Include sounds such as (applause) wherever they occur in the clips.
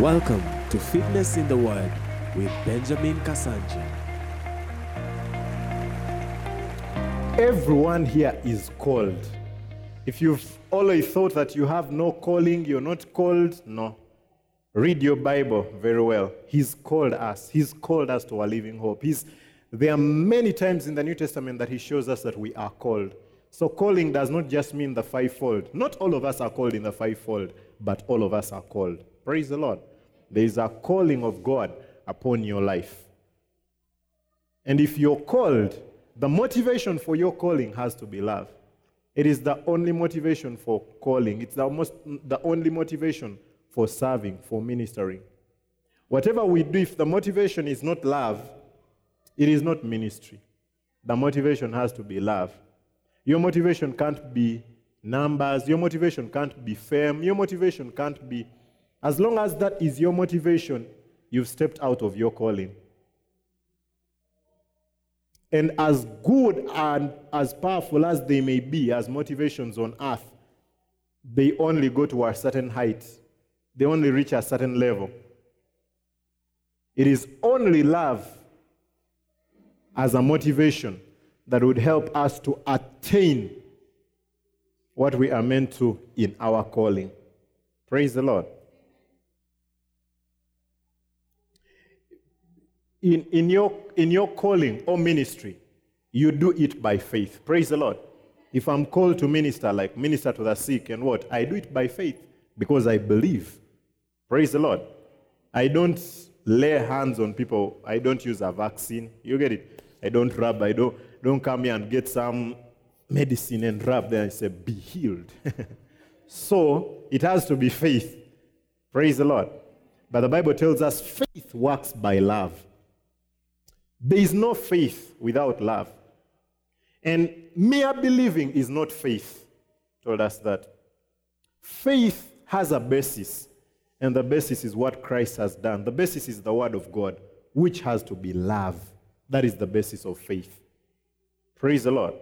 Welcome to Fitness in the Word with Benjamin Kasankya. Everyone here is called. If you've always thought that you have no calling, you're not called, no. Read your Bible very well. He's called us. He's called us to a living hope. He's, there are many times in the New Testament that he shows us that we are called. So calling does not just mean the fivefold. Not all of us are called in the fivefold, but all of us are called. Praise the Lord. There is a calling of God upon your life. And if you're called, the motivation for your calling has to be love. It is the only motivation for calling. It's the, most, the only motivation for serving, for ministering. Whatever we do, if the motivation is not love, it is not ministry. The motivation has to be love. Your motivation can't be numbers. Your motivation can't be fame. Your motivation can't be. As long as that is your motivation, you've stepped out of your calling. And as good and as powerful as they may be as motivations on earth, they only go to a certain height, they only reach a certain level. It is only love as a motivation that would help us to attain what we are meant to in our calling. Praise the Lord. In, in, your, in your calling or ministry, you do it by faith. Praise the Lord. If I'm called to minister, like minister to the sick and what, I do it by faith because I believe. Praise the Lord. I don't lay hands on people. I don't use a vaccine. You get it? I don't rub. I don't, don't come here and get some medicine and rub there and say, be healed. (laughs) so it has to be faith. Praise the Lord. But the Bible tells us faith works by love. There is no faith without love. And mere believing is not faith. Told us that. Faith has a basis, and the basis is what Christ has done. The basis is the Word of God, which has to be love. That is the basis of faith. Praise the Lord.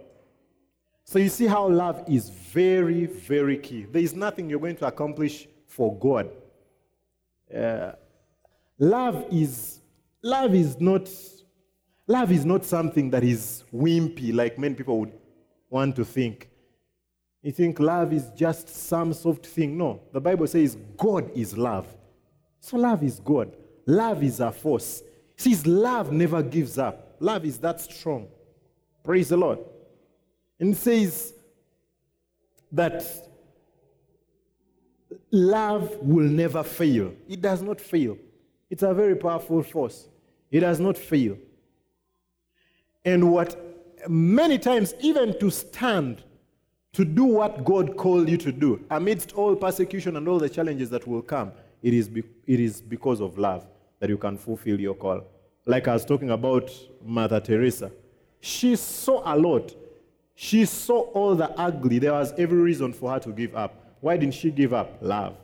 So you see how love is very, very key. There is nothing you're going to accomplish for God. Uh, love is love is not love is not something that is wimpy like many people would want to think. You think love is just some soft thing. No, the Bible says God is love. So love is God. Love is a force. Says love never gives up. Love is that strong. Praise the Lord. And it says that love will never fail. It does not fail. It's a very powerful force. It does not fail. And what many times, even to stand, to do what God called you to do, amidst all persecution and all the challenges that will come, it is, be, it is because of love that you can fulfill your call. Like I was talking about Mother Teresa. She saw a lot. She saw all the ugly. There was every reason for her to give up. Why didn't she give up? Love.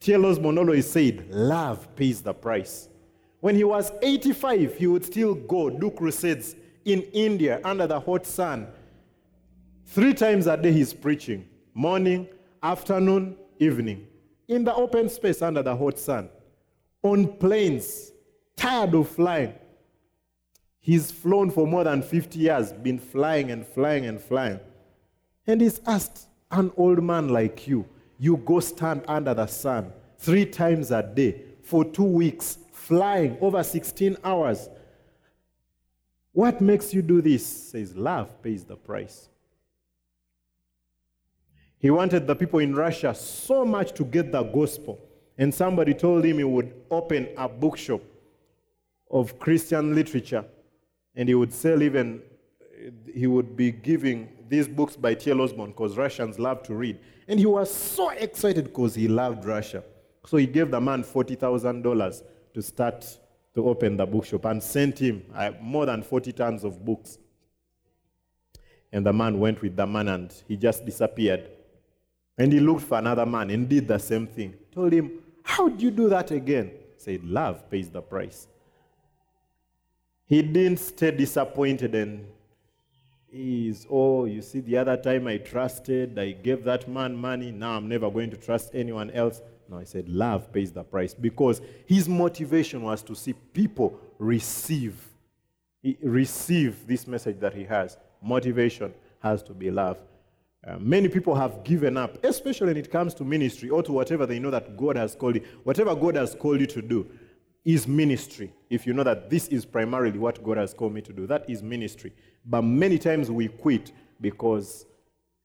T.L. Osborn said, Love pays the price. When he was 85, he would still go do crusades in India under the hot sun. Three times a day he's preaching morning, afternoon, evening. In the open space under the hot sun. On planes, tired of flying. He's flown for more than 50 years, been flying and flying and flying. And he's asked, an old man like you, you go stand under the sun three times a day for two weeks, flying over 16 hours. What makes you do this? Says love pays the price. He wanted the people in Russia so much to get the gospel. And somebody told him he would open a bookshop of Christian literature and he would sell even, he would be giving these books by T.L. Osborn because Russians love to read. And he was so excited because he loved Russia. So he gave the man $40,000 to start to open the bookshop and sent him uh, more than 40 tons of books. And the man went with the man and he just disappeared. And he looked for another man and did the same thing. Told him, How do you do that again? Said, Love pays the price. He didn't stay disappointed and he's, oh, you see, the other time I trusted, I gave that man money, now I'm never going to trust anyone else. I said love pays the price because his motivation was to see people receive receive this message that he has. Motivation has to be love. Uh, many people have given up, especially when it comes to ministry or to whatever they know that God has called you. Whatever God has called you to do is ministry. If you know that this is primarily what God has called me to do, that is ministry. But many times we quit because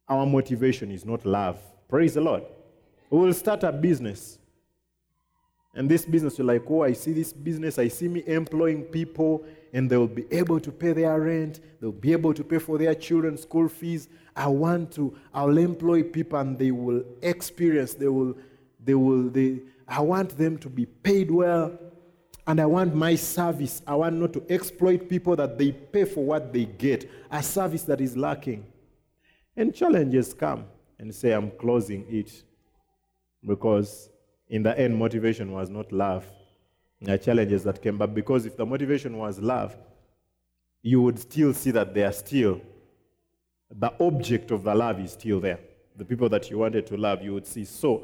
our motivation is not love. Praise the Lord. We will start a business. And this business, you're like, oh, I see this business, I see me employing people, and they'll be able to pay their rent, they'll be able to pay for their children's school fees. I want to, I'll employ people and they will experience, they will, they will, they, I want them to be paid well. And I want my service, I want not to exploit people that they pay for what they get, a service that is lacking. And challenges come and say, I'm closing it because in the end, motivation was not love. There are challenges that came, but because if the motivation was love, you would still see that they are still, the object of the love is still there. The people that you wanted to love, you would see. So,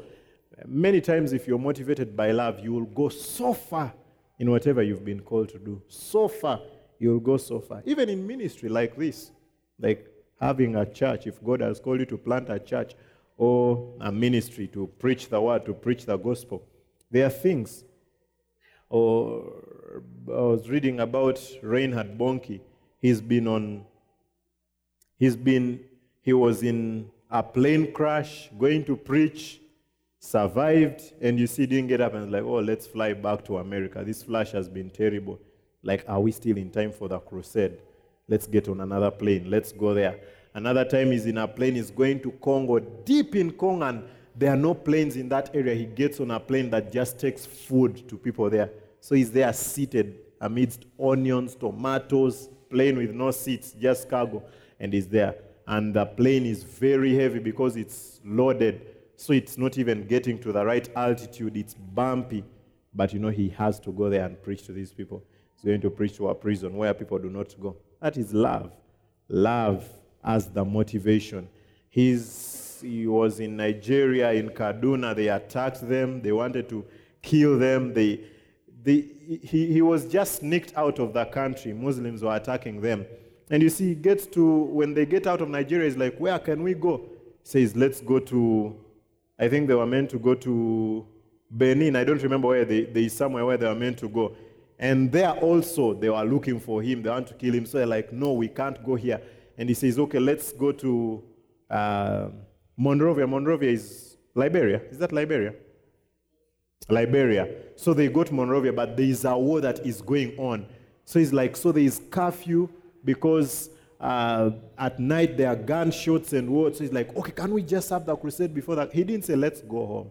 many times, if you're motivated by love, you will go so far in whatever you've been called to do. So far, you'll go so far. Even in ministry like this, like having a church, if God has called you to plant a church or a ministry to preach the word, to preach the gospel, there are things. Or I was reading about Reinhard Bonnke. He's been on, he's been, he was in a plane crash going to preach, survived, and you see, didn't get up and like, oh, let's fly back to America. This flash has been terrible. Like, are we still in time for the crusade? Let's get on another plane. Let's go there. Another time he's in a plane, he's going to Congo, deep in Congo, and there are no planes in that area. He gets on a plane that just takes food to people there. So he's there seated amidst onions, tomatoes, plane with no seats, just cargo, and he's there. And the plane is very heavy because it's loaded, so it's not even getting to the right altitude. It's bumpy, but you know he has to go there and preach to these people. He's going to preach to a prison where people do not go. That is love. Love as the motivation. He's, he was in Nigeria, in Kaduna. They attacked them. They wanted to kill them. They, they, he, he was just sneaked out of the country. Muslims were attacking them. And you see, he gets to, when they get out of Nigeria, he's like, where can we go? He says, let's go to, I think they were meant to go to Benin. I don't remember where they, they somewhere where they were meant to go. And there also, they were looking for him. They want to kill him. So they're like, no, we can't go here. And he says, okay, let's go to uh, Monrovia. Monrovia is Liberia. Is that Liberia? Liberia. So they go to Monrovia, but there is a war that is going on. So he's like, so there is curfew because uh, at night there are gunshots and war. So he's like, okay, can we just have the crusade before that? He didn't say, let's go home.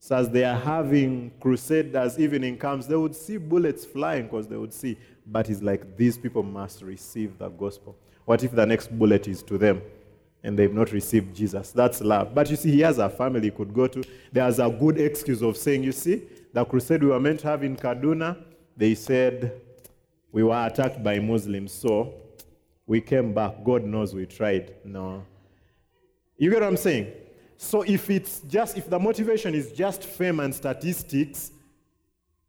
So as they are having crusade, as evening comes, they would see bullets flying because they would see. But he's like, these people must receive the gospel. What if the next bullet is to them and they've not received Jesus? That's love. But you see, he has a family he could go to. There's a good excuse of saying, you see, the crusade we were meant to have in Kaduna, they said we were attacked by Muslims. So we came back. God knows we tried. No. You get what I'm saying? So if it's just if the motivation is just fame and statistics,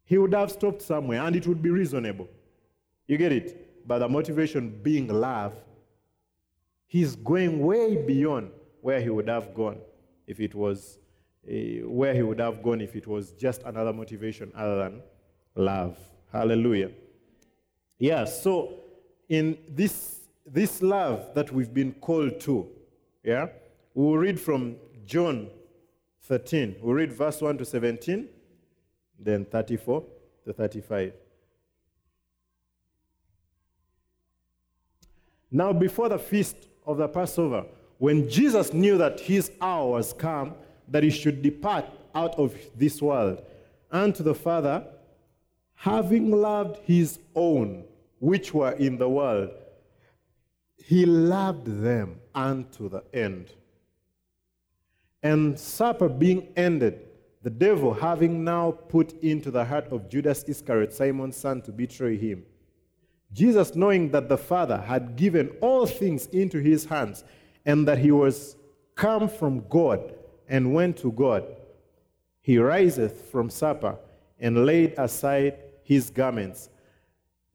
he would have stopped somewhere and it would be reasonable. You get it? But the motivation being love, he's going way beyond where he would have gone if it was uh, where he would have gone if it was just another motivation other than love. Hallelujah. Yeah, so in this this love that we've been called to, yeah, we'll read from John 13. We'll read verse 1 to 17, then 34 to 35. Now, before the feast of the Passover, when Jesus knew that his hour was come, that he should depart out of this world unto the Father, having loved his own which were in the world, he loved them unto the end. And supper being ended, the devil having now put into the heart of Judas Iscariot, Simon's son, to betray him, Jesus, knowing that the Father had given all things into his hands, and that he was come from God and went to God, he riseth from supper and laid aside his garments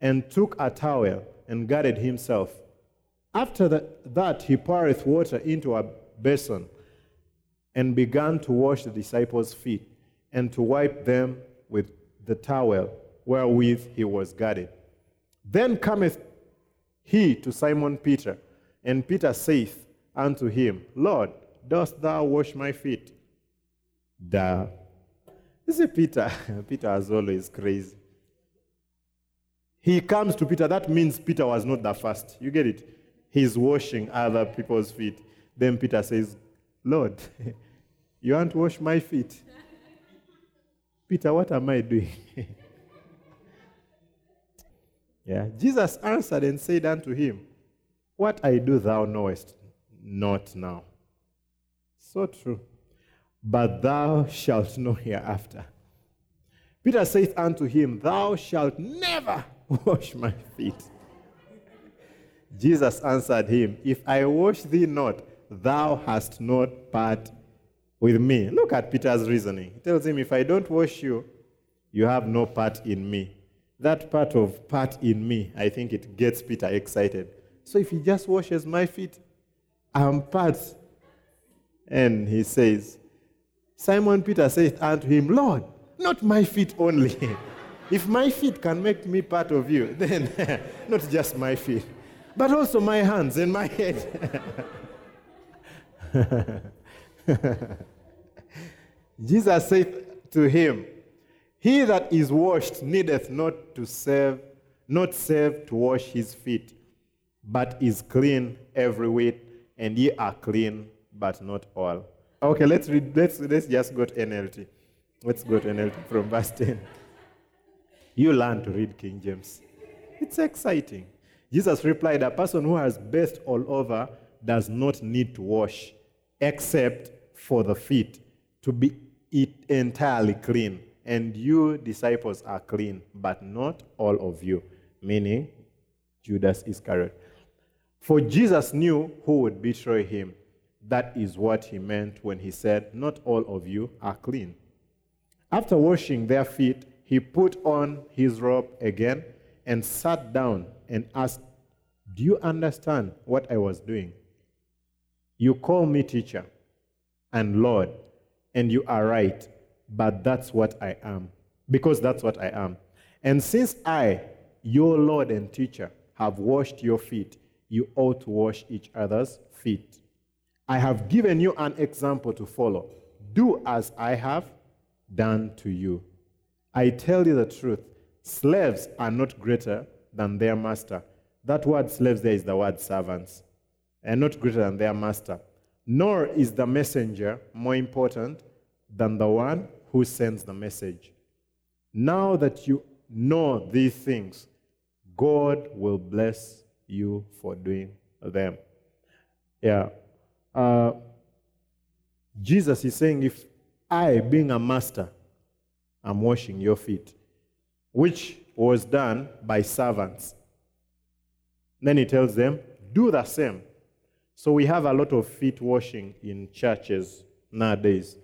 and took a towel and girded himself. After that, he poureth water into a basin and began to wash the disciples' feet and to wipe them with the towel wherewith he was girded. Then cometh he to Simon Peter, and Peter saith unto him, Lord, dost thou wash my feet? Duh. This is Peter. (laughs) Peter is always crazy. He comes to Peter. That means Peter was not the first. You get it? He's washing other people's feet. Then Peter says, Lord, (laughs) you want to wash my feet? (laughs) Peter, what am I doing? Yeah. Jesus answered and said unto him, What I do thou knowest not now. So true. But thou shalt know hereafter. Peter saith unto him, Thou shalt never (laughs) wash my feet. Jesus answered him, If I wash thee not, thou hast not part with me. Look at Peter's reasoning. He tells him, If I don't wash you, you have no part in me. That part of part in me, I think it gets Peter excited. So if he just washes my feet, I'm part. And he says, Simon Peter said unto him, Lord, not my feet only. (laughs) if my feet can make me part of you, (laughs) then (laughs) not just my feet, but also my hands and my head. Jesus said to him, He that is washed needeth not to serve, not save to wash his feet, but is clean every whit, and ye are clean, but not all. Okay, let's read, let's, let's just go to NLT. Let's go to NLT from verse 10. You learn to read King James. It's exciting. Jesus replied, A person who has bathed all over does not need to wash, except for the feet, to be entirely clean. And you, disciples, are clean, but not all of you, meaning Judas Iscariot. For Jesus knew who would betray him. That is what he meant when he said, Not all of you are clean. After washing their feet, he put on his robe again and sat down and asked, Do you understand what I was doing? You call me teacher and Lord, and you are right, but that's what I am, because that's what I am. And since I, your Lord and teacher, have washed your feet, you ought to wash each other's feet. I have given you an example to follow. Do as I have done to you. I tell you the truth slaves are not greater than their master. That word slaves there is the word servants, and not greater than their master. Nor is the messenger more important than the one who sends the message. Now that you know these things, God will bless you for doing them. Yeah. Uh, Jesus is saying, if I, being a master, am washing your feet, which was done by servants, then he tells them, do the same. So we have a lot of feet washing in churches nowadays.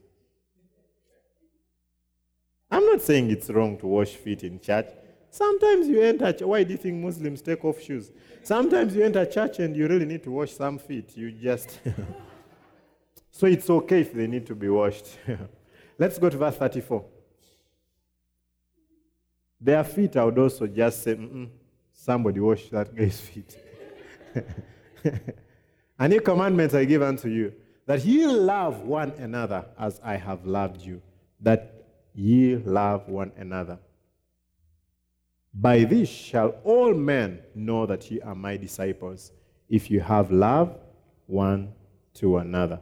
Not saying it's wrong to wash feet in church. Sometimes you enter, why do you think Muslims take off shoes? Sometimes you enter church and you really need to wash some feet. You just. (laughs) so it's okay if they need to be washed. (laughs) Let's go to verse 34. Their feet, I would also just say, somebody wash that guy's feet. (laughs) A new commandment I give unto you, that ye love one another as I have loved you, that ye love one another. By this shall all men know that ye are my disciples, if you have love one to another.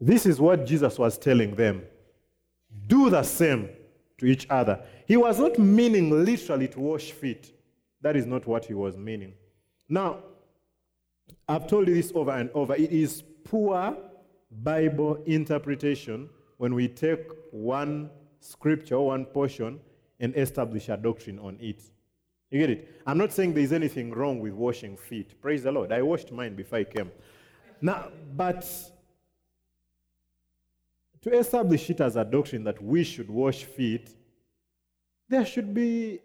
This is what Jesus was telling them. Do the same to each other. He was not meaning literally to wash feet. That is not what he was meaning. Now, I've told you this over and over. It is poor Bible interpretation when we take one scripture, one portion, and establish a doctrine on it. You get it? I'm not saying there's anything wrong with washing feet. Praise the Lord. I washed mine before I came. Now, but to establish it as a doctrine that we should wash feet, there should be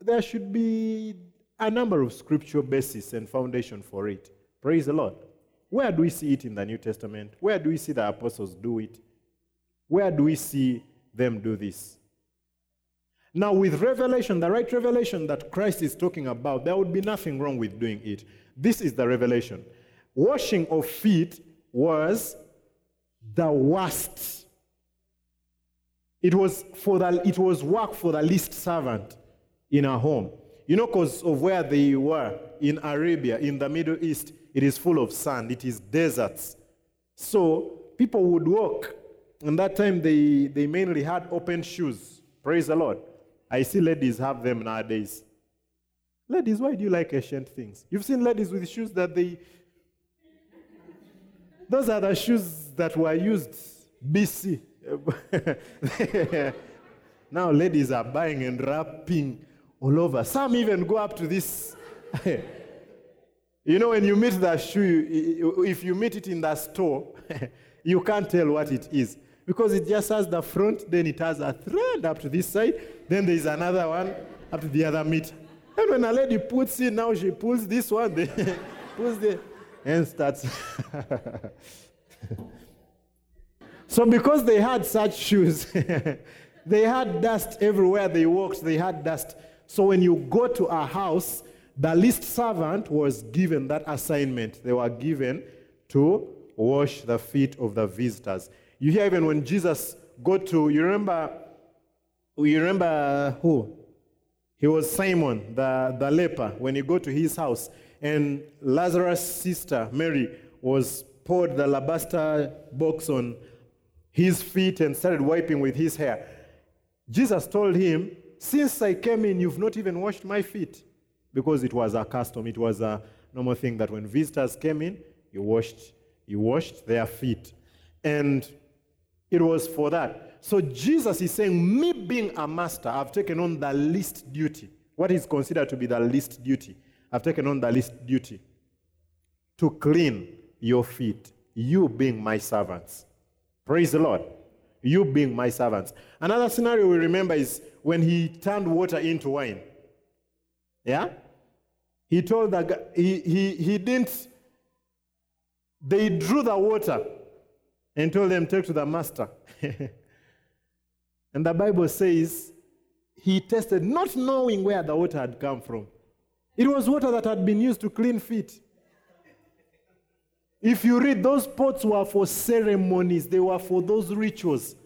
there should be a number of scripture basis and foundation for it. Praise the Lord. Where do we see it in the New Testament? Where do we see the apostles do it? Where do we see them do this? Now, with revelation, the right revelation that Christ is talking about, there would be nothing wrong with doing it. This is the revelation. Washing of feet was the worst. It was, for the, it was work for the least servant in a home. You know, because of where they were in Arabia, in the Middle East, it is full of sand, it is deserts. So people would walk. And that time they, they mainly had open shoes. Praise the Lord. I see ladies have them nowadays. Ladies, why do you like ancient things? You've seen ladies with shoes that they. Those are the shoes that were used BC. (laughs) now ladies are buying and wrapping all over. Some even go up to this. (laughs) you know, when you meet that shoe, if you meet it in the store, (laughs) you can't tell what it is because it just has the front, then it has a thread up to this side, then there is another one up to the other meter. And when a lady puts in, now she pulls this one, (laughs) then pulls the, and starts. (laughs) so because they had such shoes, (laughs) they had dust everywhere they walked, they had dust. So when you go to a house, the least servant was given that assignment. They were given to wash the feet of the visitors. You hear even when Jesus got to, you remember, you remember who? He was Simon, the, the leper, when he got to his house. And Lazarus' sister, Mary, was poured the alabaster box on his feet and started wiping with his hair. Jesus told him, Since I came in, you've not even washed my feet. Because it was a custom, it was a normal thing that when visitors came in, you washed, you washed their feet. And it was for that. So Jesus is saying, Me being a master, I've taken on the least duty. What is considered to be the least duty? I've taken on the least duty to clean your feet, you being my servants. Praise the Lord. You being my servants. Another scenario we remember is when he turned water into wine. Yeah? He told the he, he, he didn't, they drew the water and told them, Take to the master. (laughs) and the Bible says he tested, not knowing where the water had come from. It was water that had been used to clean feet. If you read, those pots were for ceremonies, they were for those rituals,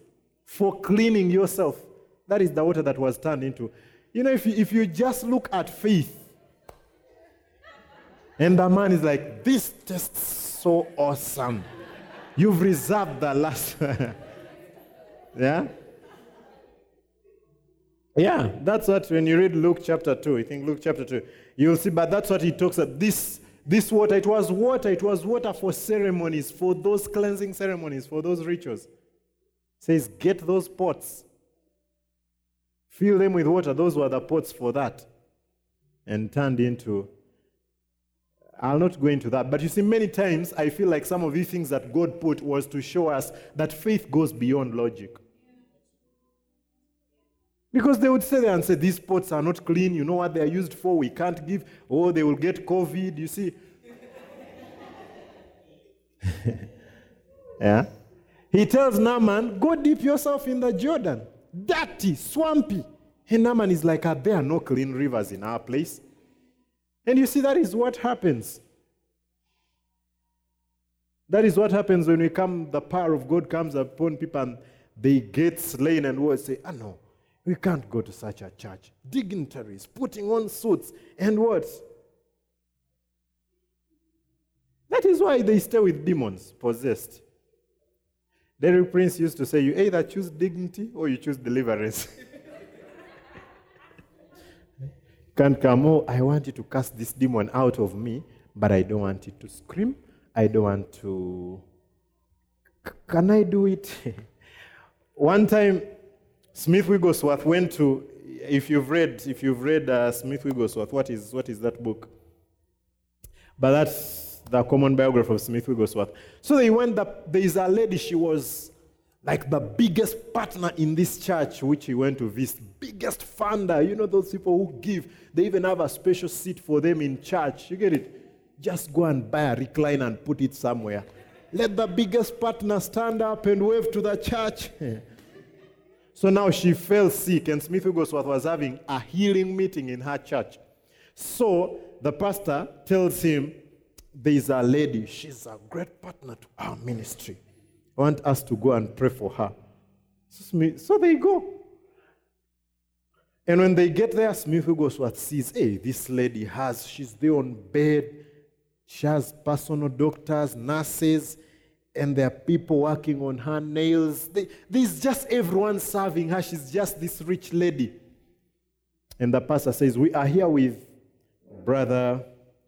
for cleaning yourself. That is the water that was turned into. You know, if you, if you just look at faith, and the man is like, This tastes so awesome. You've reserved the last. (laughs) yeah? Yeah, that's what when you read Luke chapter 2, I think Luke chapter 2, you'll see, but that's what he talks about. This, this water, it was water, it was water for ceremonies, for those cleansing ceremonies, for those rituals. says, get those pots, fill them with water. Those were the pots for that. And turned into I'll not go into that. But you see, many times I feel like some of these things that God put was to show us that faith goes beyond logic. Because they would say there and say, these pots are not clean. You know what they are used for? We can't give. Oh, they will get COVID. You see? (laughs) yeah? He tells Naaman, go dip yourself in the Jordan. Dirty, swampy. And Naaman is like, are there no clean rivers in our place? And you see, that is what happens. That is what happens when we come, the power of God comes upon people and they get slain and will say, ah, no, we can't go to such a church. Dignitaries putting on suits and what? That is why they stay with demons possessed. Derek Prince used to say, you either choose dignity or you choose deliverance. (laughs) can't come, oh, I want you to cast this demon out of me, but I don't want it to scream. I don't want to. Can I do it? (laughs) One time, Smith Wigglesworth went to. If you've read, if you've read uh, Smith Wigglesworth, what is what is that book? But that's the common biography of Smith Wigglesworth. So they went. Up, there is a lady. She was like the biggest partner in this church, which he went to visit, biggest funder. You know, those people who give, they even have a special seat for them in church. You get it? Just go and buy a recliner and put it somewhere. Let the biggest partner stand up and wave to the church. (laughs) so now she fell sick, and Smith Wigglesworth was having a healing meeting in her church. So the pastor tells him, There's a lady, she's a great partner to our ministry. Want us to go and pray for her. So, they go. And when they get there, Smith Wigglesworth sees, hey, this lady has, she's there on bed. She has personal doctors, nurses, and there are people working on her nails. They, there's just everyone serving her. She's just this rich lady. And the pastor says, We are here with Brother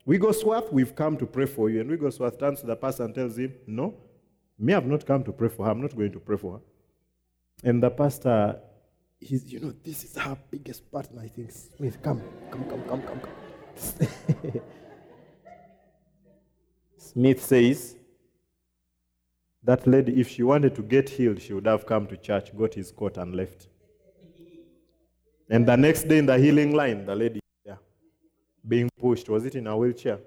Wigglesworth. We've come to pray for you. And Wigglesworth turns to the pastor and tells him, No, me, I've not come to pray for her. I'm not going to pray for her. And the pastor, he's, you know, this is her biggest partner, I think. Smith, come, come, come, come, come, come. (laughs) Smith says, that lady, if she wanted to get healed, she would have come to church, got his coat, and left. And the next day in the healing line, the lady, yeah, being pushed, was it in a wheelchair?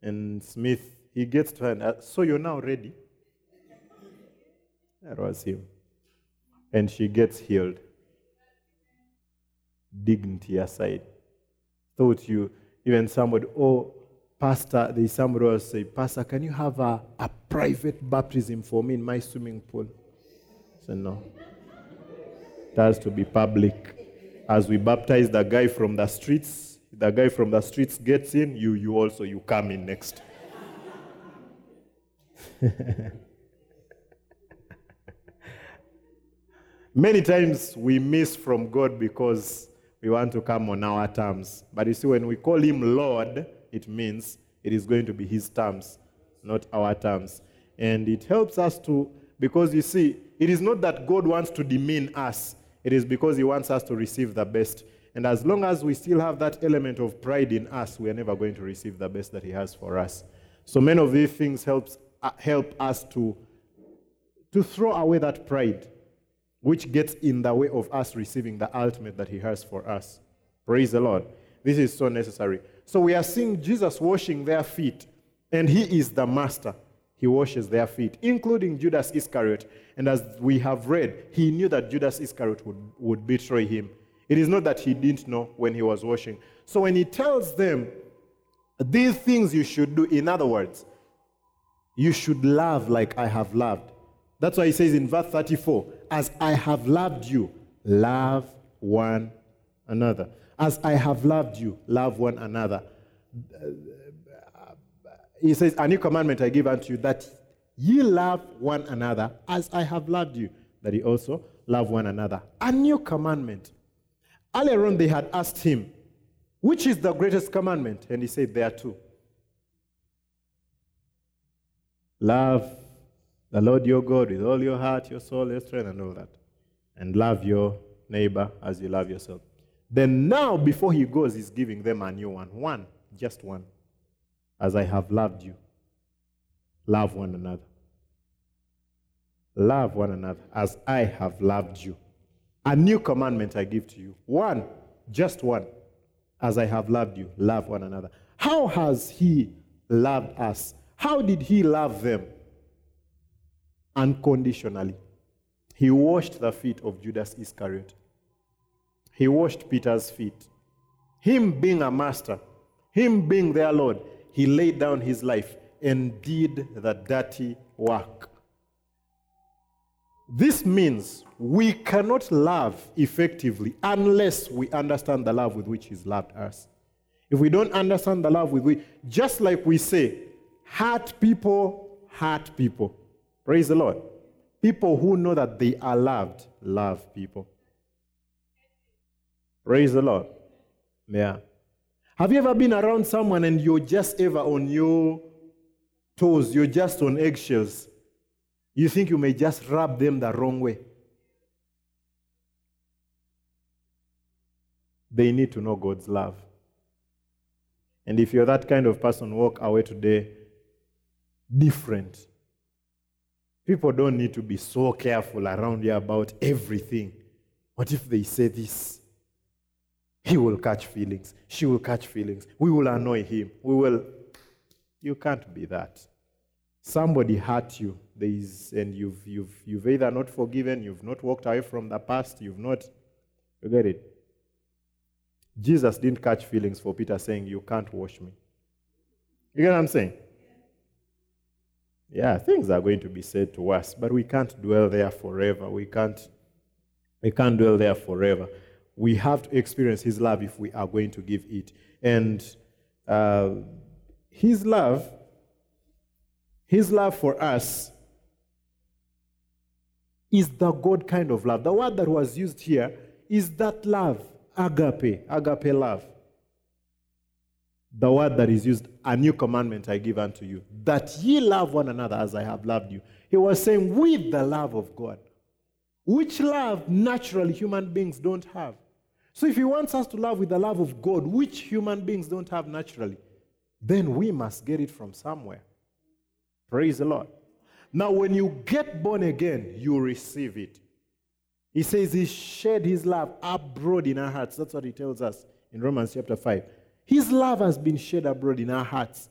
And Smith, he gets to her, and, uh, so you're now ready? That was him. And she gets healed. Dignity aside. Thought you, even somebody, oh, Pastor, there's somebody else say, Pastor, can you have a, a private baptism for me in my swimming pool? I said, no. It has to be public. As we baptize the guy from the streets, the guy from the streets gets in, you, you also, you come in next. (laughs) Many times we miss from God because we want to come on our terms. But you see, when we call him Lord, it means it is going to be his terms, not our terms. And it helps us to, because you see, it is not that God wants to demean us, it is because he wants us to receive the best. And as long as we still have that element of pride in us, we are never going to receive the best that he has for us. So many of these things helps, Uh, help us to, to throw away that pride, which gets in the way of us receiving the ultimate that he has for us. Praise the Lord. This is so necessary. So we are seeing Jesus washing their feet, and he is the master. He washes their feet, including Judas Iscariot. And as we have read, he knew that Judas Iscariot would, would betray him. It is not that he didn't know when he was washing. So when he tells them, these things you should do, in other words, you should love like I have loved. That's why he says in verse 34, as I have loved you, love one another. As I have loved you, love one another. He says, A new commandment I give unto you, that ye love one another as I have loved you, that ye also love one another. A new commandment. Earlier on, they had asked him, Which is the greatest commandment? And he said, There are two. Love the Lord your God with all your heart, your soul, your strength, and all that. And love your neighbor as you love yourself. Then now, before he goes, he's giving them a new one. One, just one. As I have loved you, love one another. Love one another as I have loved you. A new commandment I give to you. One, just one. As I have loved you, love one another. How has he loved us? How did he love them? Unconditionally. He washed the feet of Judas Iscariot. He washed Peter's feet. Him being a master, him being their Lord, he laid down his life and did the dirty work. This means we cannot love effectively unless we understand the love with which he's loved us. If we don't understand the love with which, just like we say, hurt people, hurt people. Praise the Lord. People who know that they are loved, love people. Praise the Lord. Yeah. Have you ever been around someone and you're just ever on your toes, you're just on eggshells? You think you may just rub them the wrong way. They need to know God's love. And if you're that kind of person, walk away today different. People don't need to be so careful around here about everything. What if they say this? He will catch feelings. She will catch feelings. We will annoy him. We will. You can't be that. Somebody hurt you, there is, and you've, you've, you've either not forgiven, you've not walked away from the past, you've not. You get it? Jesus didn't catch feelings for Peter saying, You can't wash me. You get what I'm saying? Yeah, things are going to be said to us, but we can't dwell there forever. We can't, we can't dwell there forever. We have to experience His love if we are going to give it. And uh, His love, His love for us is the God kind of love. The word that was used here is that love, agape, agape love. The word that is used, a new commandment I give unto you, that ye love one another as I have loved you. He was saying, with the love of God, which love naturally human beings don't have. So if he wants us to love with the love of God, which human beings don't have naturally, then we must get it from somewhere. Praise the Lord. Now, when you get born again, you receive it. He says he shed his love abroad in our hearts. That's what he tells us in Romans chapter 5. His love has been shed abroad in our hearts.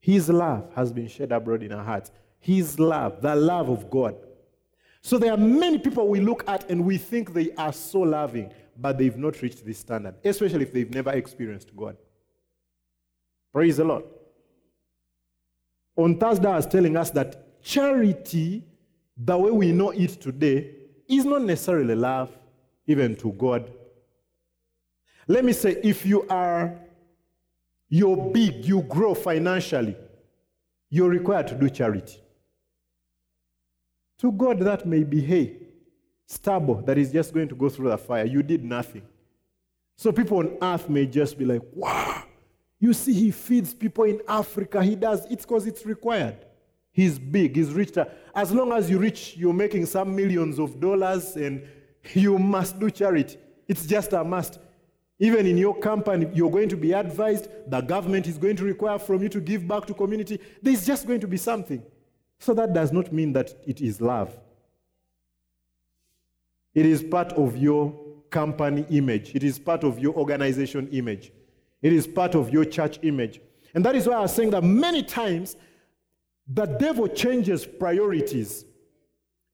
His love has been shed abroad in our hearts. His love, the love of God. So there are many people we look at and we think they are so loving, but they've not reached this standard, especially if they've never experienced God. Praise the Lord. On Thursday, I was telling us that charity, the way we know it today, is not necessarily love, even to God. Let me say, if you are, you're big, you grow financially, you're required to do charity. To God, that may be hay, stubble that is just going to go through the fire. You did nothing. So people on earth may just be like, wow, you see, he feeds people in Africa. He does. It's because it's required. He's big, he's rich. As long as you reach, you're making some millions of dollars and you must do charity. It's just a must. Even in your company, you're going to be advised, the government is going to require from you to give back to community. There's just going to be something. So that does not mean that it is love. It is part of your company image, it is part of your organization image, it is part of your church image. And that is why I was saying that many times the devil changes priorities,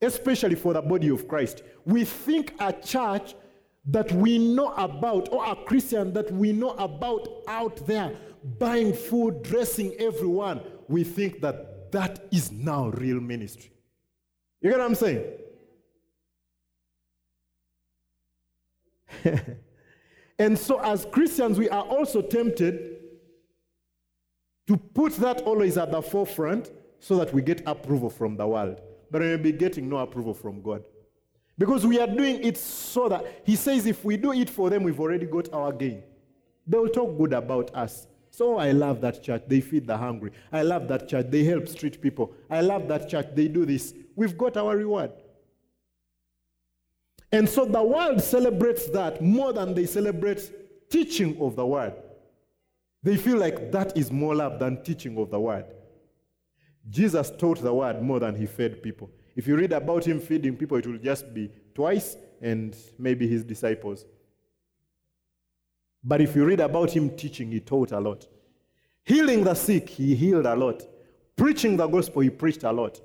especially for the body of Christ. We think a church that we know about, or a Christian that we know about out there, buying food, dressing everyone, we think that that is now real ministry. You get what I'm saying? (laughs) and so, as Christians, we are also tempted to put that always at the forefront so that we get approval from the world. But we may be getting no approval from God. Because we are doing it so that He says if we do it for them, we've already got our gain. They will talk good about us. So I love that church. They feed the hungry. I love that church. They help street people. I love that church. They do this. We've got our reward. And so the world celebrates that more than they celebrate teaching of the word. They feel like that is more love than teaching of the word. Jesus taught the word more than he fed people. If you read about him feeding people, it will just be twice and maybe his disciples. But if you read about him teaching, he taught a lot. Healing the sick, he healed a lot. Preaching the gospel, he preached a lot.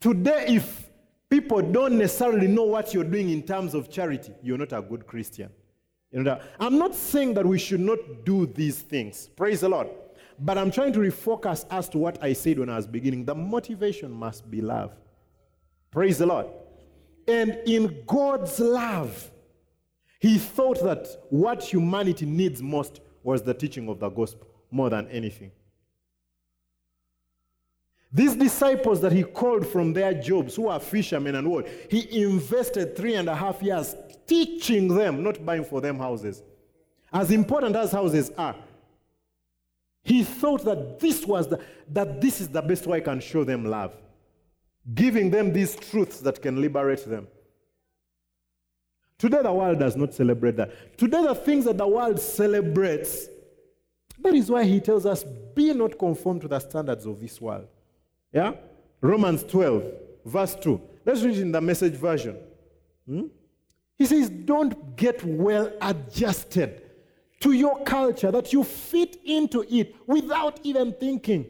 Today, if people don't necessarily know what you're doing in terms of charity, you're not a good Christian. You know, I'm not saying that we should not do these things. Praise the Lord. But I'm trying to refocus as to what I said when I was beginning. The motivation must be love. Praise the Lord. And in God's love, he thought that what humanity needs most was the teaching of the gospel more than anything. These disciples that he called from their jobs, who are fishermen and what, he invested three and a half years teaching them, not buying for them houses. As important as houses are, he thought that this was the, that this is the best way I can show them love, giving them these truths that can liberate them. Today, the world does not celebrate that. Today, the things that the world celebrates, that is why he tells us, be not conformed to the standards of this world. Yeah? Romans 12, verse 2. Let's read it in the message version. Hmm? He says, Don't get well adjusted to your culture, that you fit into it without even thinking.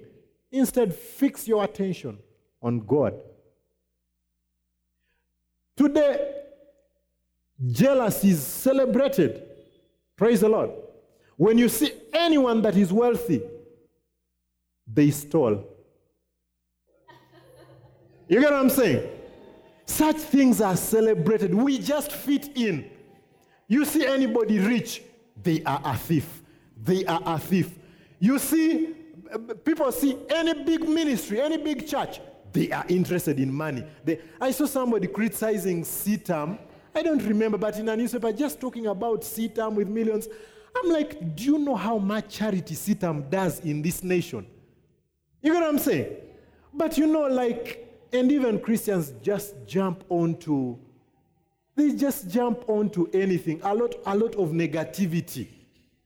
Instead, fix your attention on God. Today, jealousy is celebrated. Praise the Lord. When you see anyone that is wealthy, they stole. You get what I'm saying? Such things are celebrated. We just fit in. You see anybody rich, they are a thief. They are a thief. You see, uh, people see any big ministry, any big church, they are interested in money. They, I saw somebody criticizing CITAM. I don't remember, but in a newspaper, just talking about CITAM with millions. I'm like, do you know how much charity CITAM does in this nation? You get what I'm saying? But you know, like, and even Christians just jump onto, they just jump onto anything. A lot, a lot of negativity.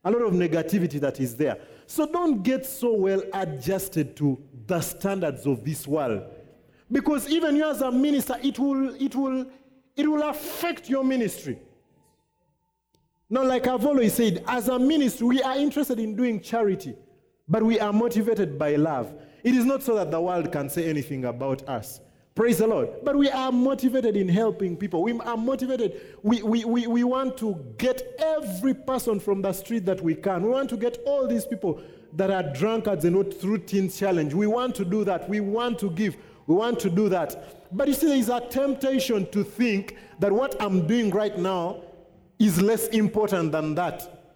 A lot of negativity that is there. So don't get so well adjusted to the standards of this world. Because even you as a minister, it will, it will, it will affect your ministry. Now, like I've always said, as a ministry, we are interested in doing charity, but we are motivated by love. It is not so that the world can say anything about us. Praise the Lord. But we are motivated in helping people. We are motivated. We, we, we, we want to get every person from the street that we can. We want to get all these people that are drunkards and not through Challenge. We want to do that. We want to give. We want to do that. But you see, there is a temptation to think that what I'm doing right now is less important than that.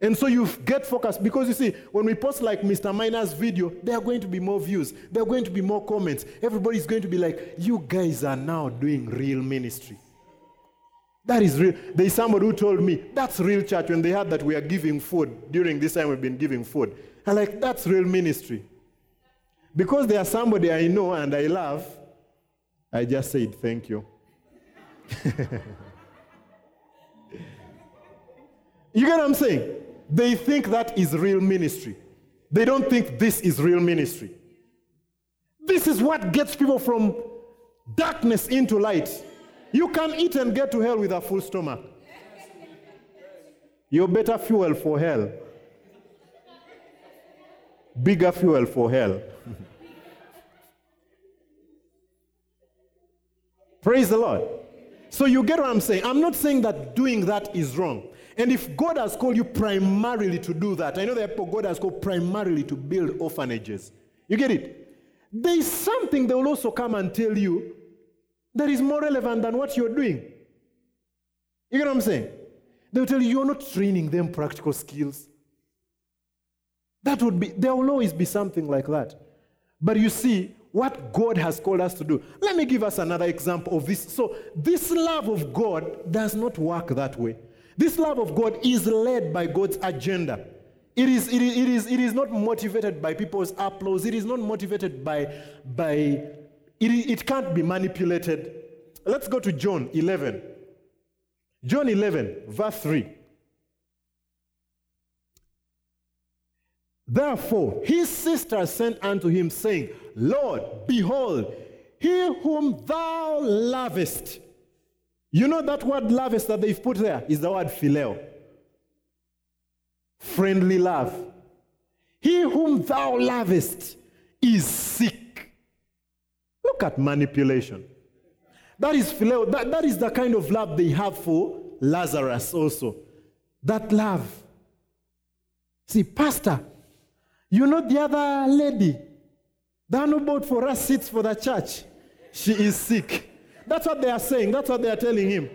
And so you get focused because you see, when we post like Mr. Miner's video, there are going to be more views, there are going to be more comments. Everybody's going to be like, you guys are now doing real ministry. That is real. There is somebody who told me that's real church when they heard that we are giving food during this time we've been giving food. I'm like, that's real ministry. Because there's somebody I know and I love, I just said thank you. (laughs) you get what I'm saying? They think that is real ministry. They don't think this is real ministry. This is what gets people from darkness into light. You can eat and get to hell with a full stomach. You're better fuel for hell. Bigger fuel for hell. Praise the Lord. So you get what I'm saying? I'm not saying that doing that is wrong. And if God has called you primarily to do that, I know that God has called primarily to build orphanages. You get it? There is something they will also come and tell you that is more relevant than what you're doing. You get what I'm saying? They'll tell you you're not training them practical skills. That would be, there will always be something like that. But you see, what God has called us to do. Let me give us another example of this. So, this love of God does not work that way. This love of God is led by God's agenda. It is, it is, it is, it is not motivated by people's applause. It is not motivated by, by it, it can't be manipulated. Let's go to John 11. John 11, verse 3. Therefore, his sister sent unto him, saying, Lord, behold, he whom thou lovest. You know that word lovest that they've put there is the word phileo. Friendly love. He whom thou lovest is sick. Look at manipulation. That is phileo. That, that is the kind of love they have for Lazarus also. That love. See, Pastor, you know the other lady, the one who bought for us seats for the church? She is sick. That's what they are saying. That's what they are telling him.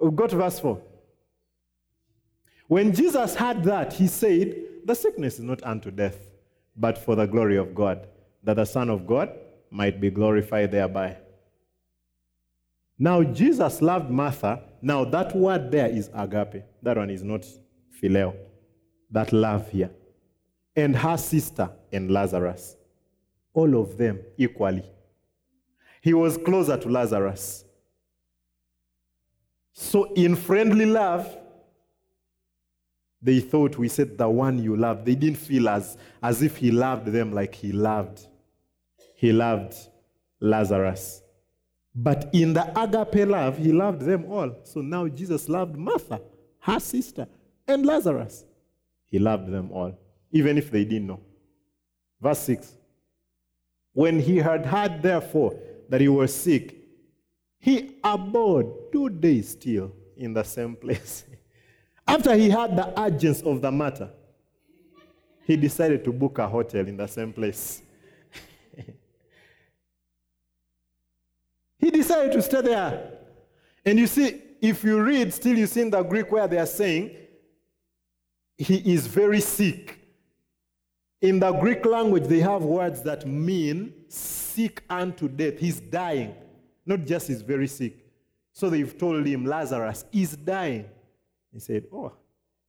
We've got verse 4. When Jesus heard that, he said, The sickness is not unto death, but for the glory of God, that the Son of God might be glorified thereby. Now, Jesus loved Martha. Now, that word there is agape. That one is not phileo. That love here. And her sister and Lazarus. All of them equally. He was closer to Lazarus. So, in friendly love, They thought we said the one you love. They didn't feel as, as if he loved them like he loved. He loved Lazarus. But in the agape love, he loved them all. So now Jesus loved Martha, her sister, and Lazarus. He loved them all, even if they didn't know. Verse 6. When he had heard, therefore, that he was sick, he abode two days still in the same place. (laughs) After he had the urgency of the matter, he decided to book a hotel in the same place. (laughs) he decided to stay there. And you see, if you read, still you see in the Greek where they are saying, he is very sick. In the Greek language, they have words that mean sick unto death. He's dying. Not just he's very sick. So they've told him, Lazarus is dying. He said, Oh,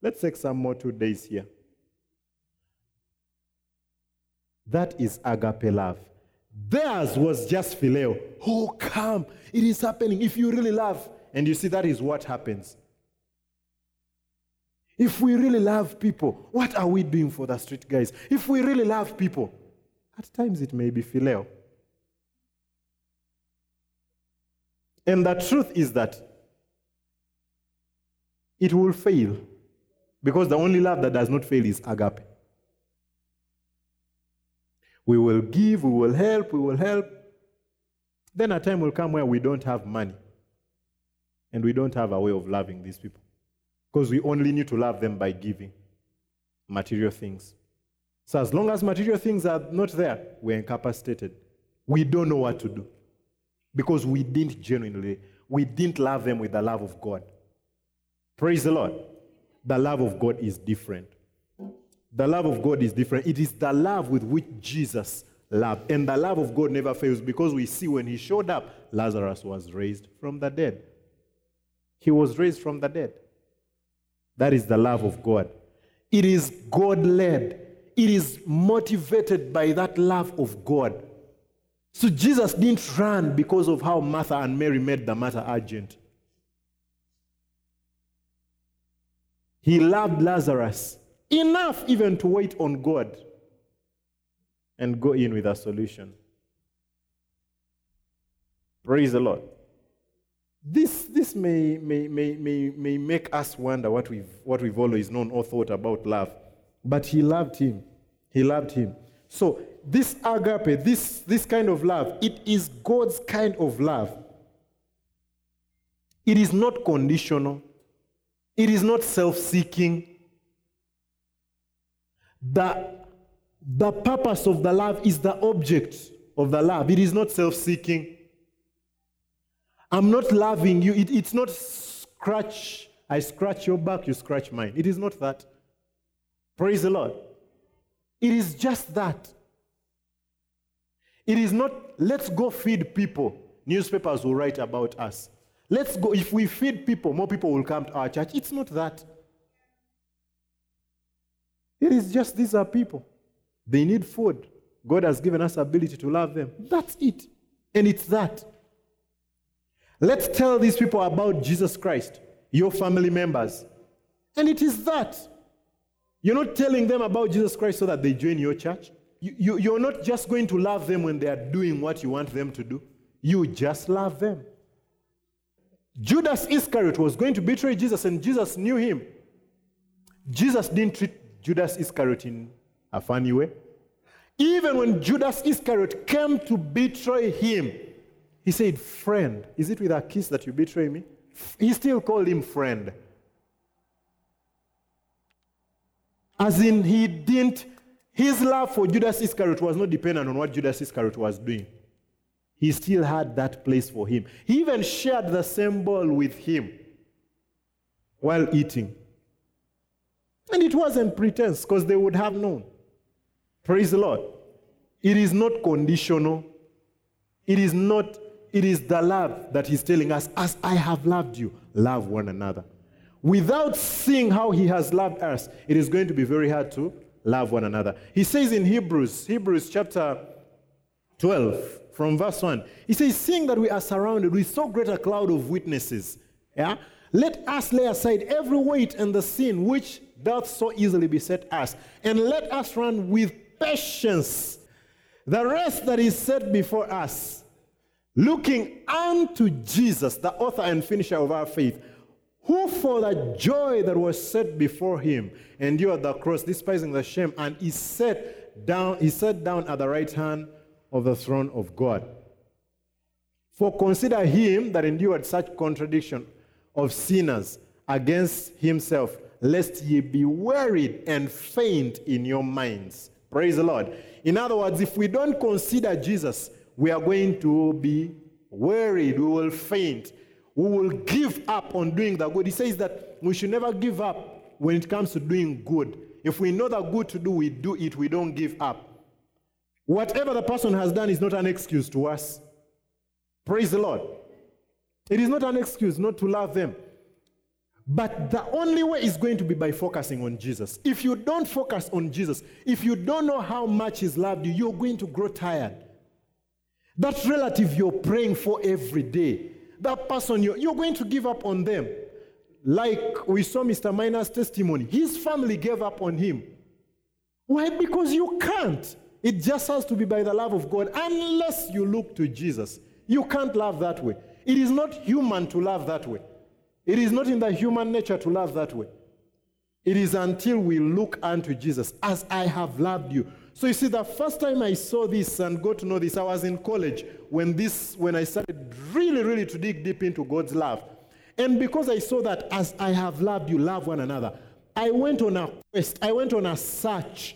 let's take some more two days here. That is agape love. Theirs was just phileo. Oh, come. It is happening. If you really love. And you see, that is what happens. If we really love people, what are we doing for the street guys? If we really love people, at times it may be phileo. And the truth is that it will fail because the only love that does not fail is agape. We will give, we will help, we will help. Then a time will come where we don't have money and we don't have a way of loving these people because we only need to love them by giving material things. So, as long as material things are not there, we're incapacitated. We don't know what to do because we didn't genuinely, we didn't love them with the love of God. Praise the Lord. The love of God is different. The love of God is different. It is the love with which Jesus loved. And the love of God never fails because we see when he showed up, Lazarus was raised from the dead. He was raised from the dead. That is the love of God. It is God led, it is motivated by that love of God. So Jesus didn't run because of how Martha and Mary made the matter urgent. He loved Lazarus enough even to wait on God and go in with a solution. Praise the Lord. This, this may, may, may, may, may make us wonder what we've, what we've always known or thought about love. But he loved him. He loved him. So this agape, this, this kind of love, it is God's kind of love. It is not conditional. It is not self-seeking. The, the purpose of the love is the object of the love. It is not self-seeking. I'm not loving you. It, it's not scratch. I scratch your back, you scratch mine. It is not that. Praise the Lord. It is just that. It is not, let's go feed people. Newspapers will write about us. Let's go, if we feed people, more people will come to our church. It's not that. It is just these are people. They need food. God has given us ability to love them. That's it. And it's that. Let's tell these people about Jesus Christ, your family members. And it is that. You're not telling them about Jesus Christ so that they join your church. You, you, you're not just going to love them when they are doing what you want them to do. You just love them. Judas Iscariot was going to betray Jesus, and Jesus knew him. Jesus didn't treat Judas Iscariot in a funny way. Even when Judas Iscariot came to betray him, he said, Friend, is it with a kiss that you betray me? He still called him friend. As in, he didn't, his love for Judas Iscariot was not dependent on what Judas Iscariot was doing. He still had that place for him. He even shared the same bowl with him while eating. And it wasn't pretense because they would have known. Praise the Lord. It is not conditional. It is not, it is the love that he's telling us, as I have loved you, love one another. Without seeing how he has loved us, it is going to be very hard to love one another. He says in Hebrews, Hebrews chapter 12, from verse 1, he says, Seeing that we are surrounded with so great a cloud of witnesses, yeah, let us lay aside every weight and the sin which doth so easily beset us, and let us run with patience the rest that is set before us, looking unto Jesus, the author and finisher of our faith, who for the joy that was set before him endured the cross, despising the shame, and is set down, is set down at the right hand of the throne of God. For consider him that endured such contradiction of sinners against himself, lest ye be wearied and faint in your minds. Praise the Lord. In other words, if we don't consider Jesus, we are going to be worried, we will faint, we will give up on doing the good. He says that we should never give up when it comes to doing good. If we know the good to do, we do it, we don't give up. Whatever the person has done is not an excuse to us. Praise the Lord. It is not an excuse not to love them. But the only way is going to be by focusing on Jesus. If you don't focus on Jesus, if you don't know how much He's loved you, you're going to grow tired. That relative you're praying for every day, that person you're, you're going to give up on them. Like we saw Mr. Miner's testimony, his family gave up on him. Why? Because you can't. It just has to be by the love of God, unless you look to Jesus. You can't love that way. It is not human to love that way. It is not in the human nature to love that way. It is until we look unto Jesus, as I have loved you. So you see, the first time I saw this and got to know this, I was in college when this, when I started really, really to dig deep into God's love. And because I saw that as I have loved you, love one another, I went on a quest, I went on a search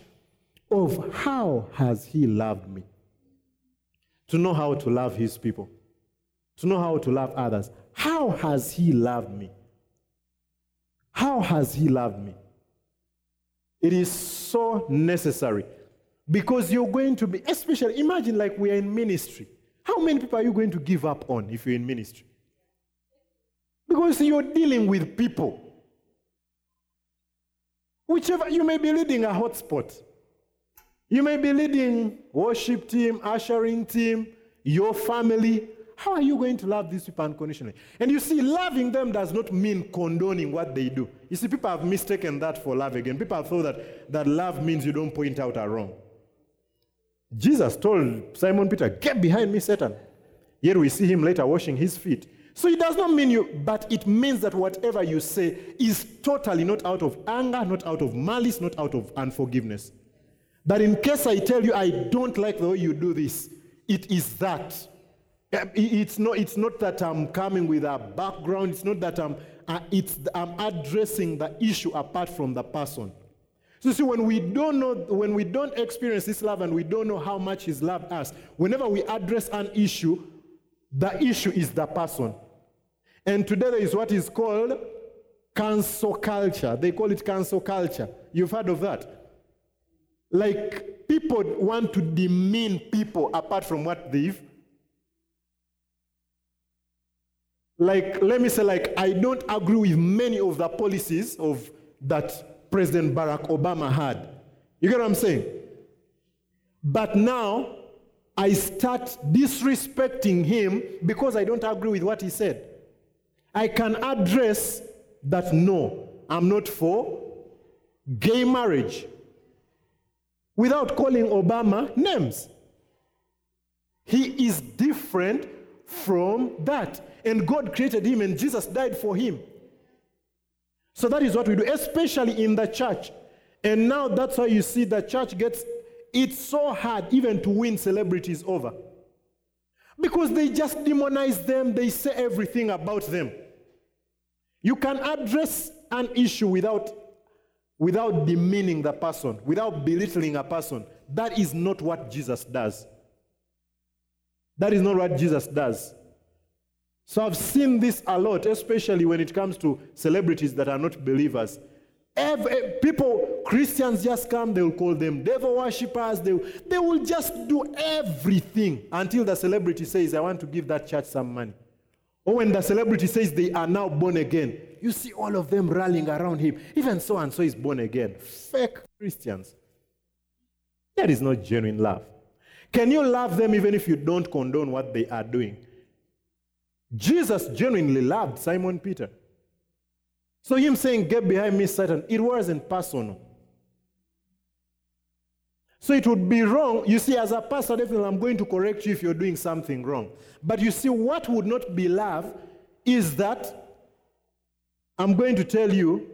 of how has he loved me? To know how to love his people, to know how to love others. How has he loved me? How has he loved me? It is so necessary because you're going to be, especially imagine like we are in ministry. How many people are you going to give up on if you're in ministry? Because you're dealing with people. Whichever, you may be leading a hotspot. You may be leading worship team, ushering team, your family. How are you going to love these people unconditionally? And you see, loving them does not mean condoning what they do. You see, people have mistaken that for love again. People have thought that, that love means you don't point out a wrong. Jesus told Simon Peter, Get behind me, Satan. Yet we see him later washing his feet. So it does not mean you, but it means that whatever you say is totally not out of anger, not out of malice, not out of unforgiveness. That in case I tell you I don't like the way you do this, it is that. Uh, it's not, it's not that I'm coming with a background, it's not that I'm, uh, it's, I'm addressing the issue apart from the person. So see, when we don't know, when we don't experience this love and we don't know how much He's loved us, whenever we address an issue, the issue is the person. And today there is what is called cancel culture. They call it cancel culture. You've heard of that? Like people want to demean people apart from what they've. Like, let me say, like, I don't agree with many of the policies of that President Barack Obama had. You get what I'm saying? But now I start disrespecting him because I don't agree with what he said. I can address that no, I'm not for gay marriage without calling Obama names. He is different from that. And God created him, and Jesus died for him. So that is what we do, especially in the church. And now that's why you see the church gets it's so hard even to win celebrities over. Because they just demonize them, they say everything about them. You can address an issue without without demeaning the person, without belittling a person. That is not what Jesus does. That is not what Jesus does. So I've seen this a lot, especially when it comes to celebrities that are not believers. Every, people, Christians just come, they will call them devil worshippers. They, they will just do everything until the celebrity says, I want to give that church some money. Or when the celebrity says they are now born again, you see all of them rallying around him. Even so and so is born again. Fake Christians. That is not genuine love. Can you love them even if you don't condone what they are doing? Jesus genuinely loved Simon Peter. So, him saying, Get behind me, Satan, it wasn't personal. So it would be wrong. You see, as a pastor, definitely I'm going to correct you if you're doing something wrong. But you see, what would not be love is that I'm going to tell you,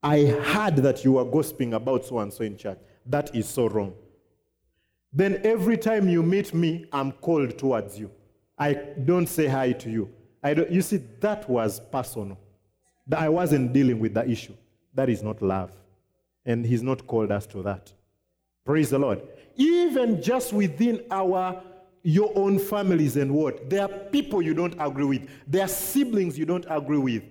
I heard that you were gossiping about so and so in church. That is so wrong. Then every time you meet me, I'm cold towards you. I don't say hi to you. I don't, you see, that was personal. I wasn't dealing with the issue. That is not love. And He's not called us to that. Praise the Lord. Even just within our your own families and what? There are people you don't agree with. There are siblings you don't agree with.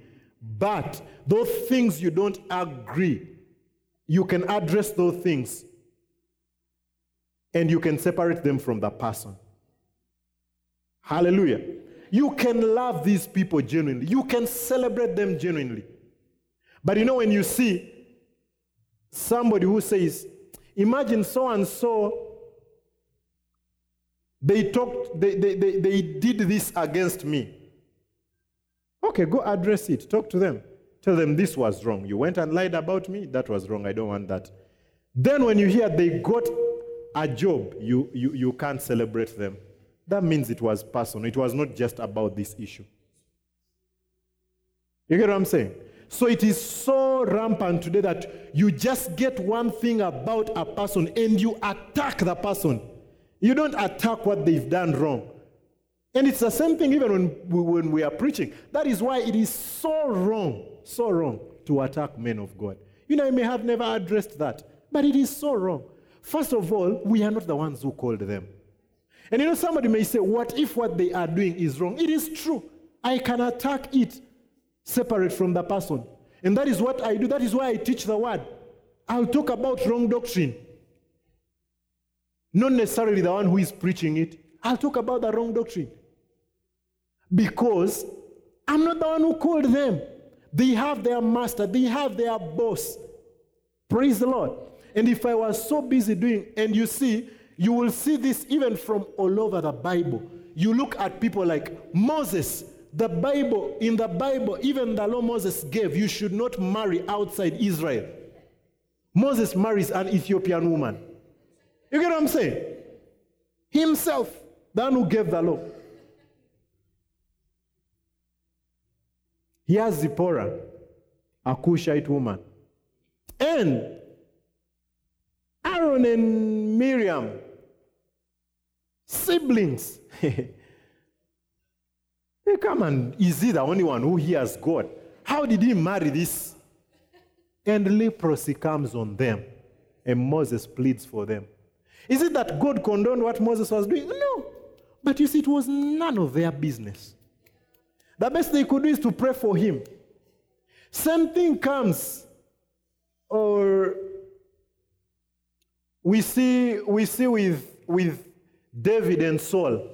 But those things you don't agree, you can address those things and you can separate them from the person. Hallelujah. You can love these people genuinely, you can celebrate them genuinely. But you know, when you see somebody who says, Imagine so and so, they talked, they, they, they, they did this against me. Okay, go address it. Talk to them. Tell them this was wrong. You went and lied about me. That was wrong. I don't want that. Then when you hear they got a job, you, you, you can't celebrate them. That means it was personal. It was not just about this issue. You get what I'm saying? So it is so rampant today that you just get one thing about a person and you attack the person. You don't attack what they've done wrong. And it's the same thing even when we, when we are preaching. That is why it is so wrong, so wrong to attack men of God. You know, I may have never addressed that, but it is so wrong. First of all, we are not the ones who called them. And you know, somebody may say, What if what they are doing is wrong? It is true. I can attack it separate from the person. And that is what I do. That is why I teach the word. I'll talk about wrong doctrine. Not necessarily the one who is preaching it. I'll talk about the wrong doctrine. Because I'm not the one who called them. They have their master, they have their boss. Praise the Lord. And if I was so busy doing, and you see, you will see this even from all over the Bible. You look at people like Moses, the Bible, in the Bible, even the law Moses gave, you should not marry outside Israel. Moses marries an Ethiopian woman. You get what I'm saying? Himself, the one who gave the law. He has Zipporah, a Cushite woman. And Aaron and Miriam, siblings. (laughs) hey, come on, is he the only one who hears God? How did he marry this? And leprosy comes on them, and Moses pleads for them. Is it that God condoned what Moses was doing? No. But you see, it was none of their business. The best they could do is to pray for him. Same thing comes, or we see, we see with, with David and Saul.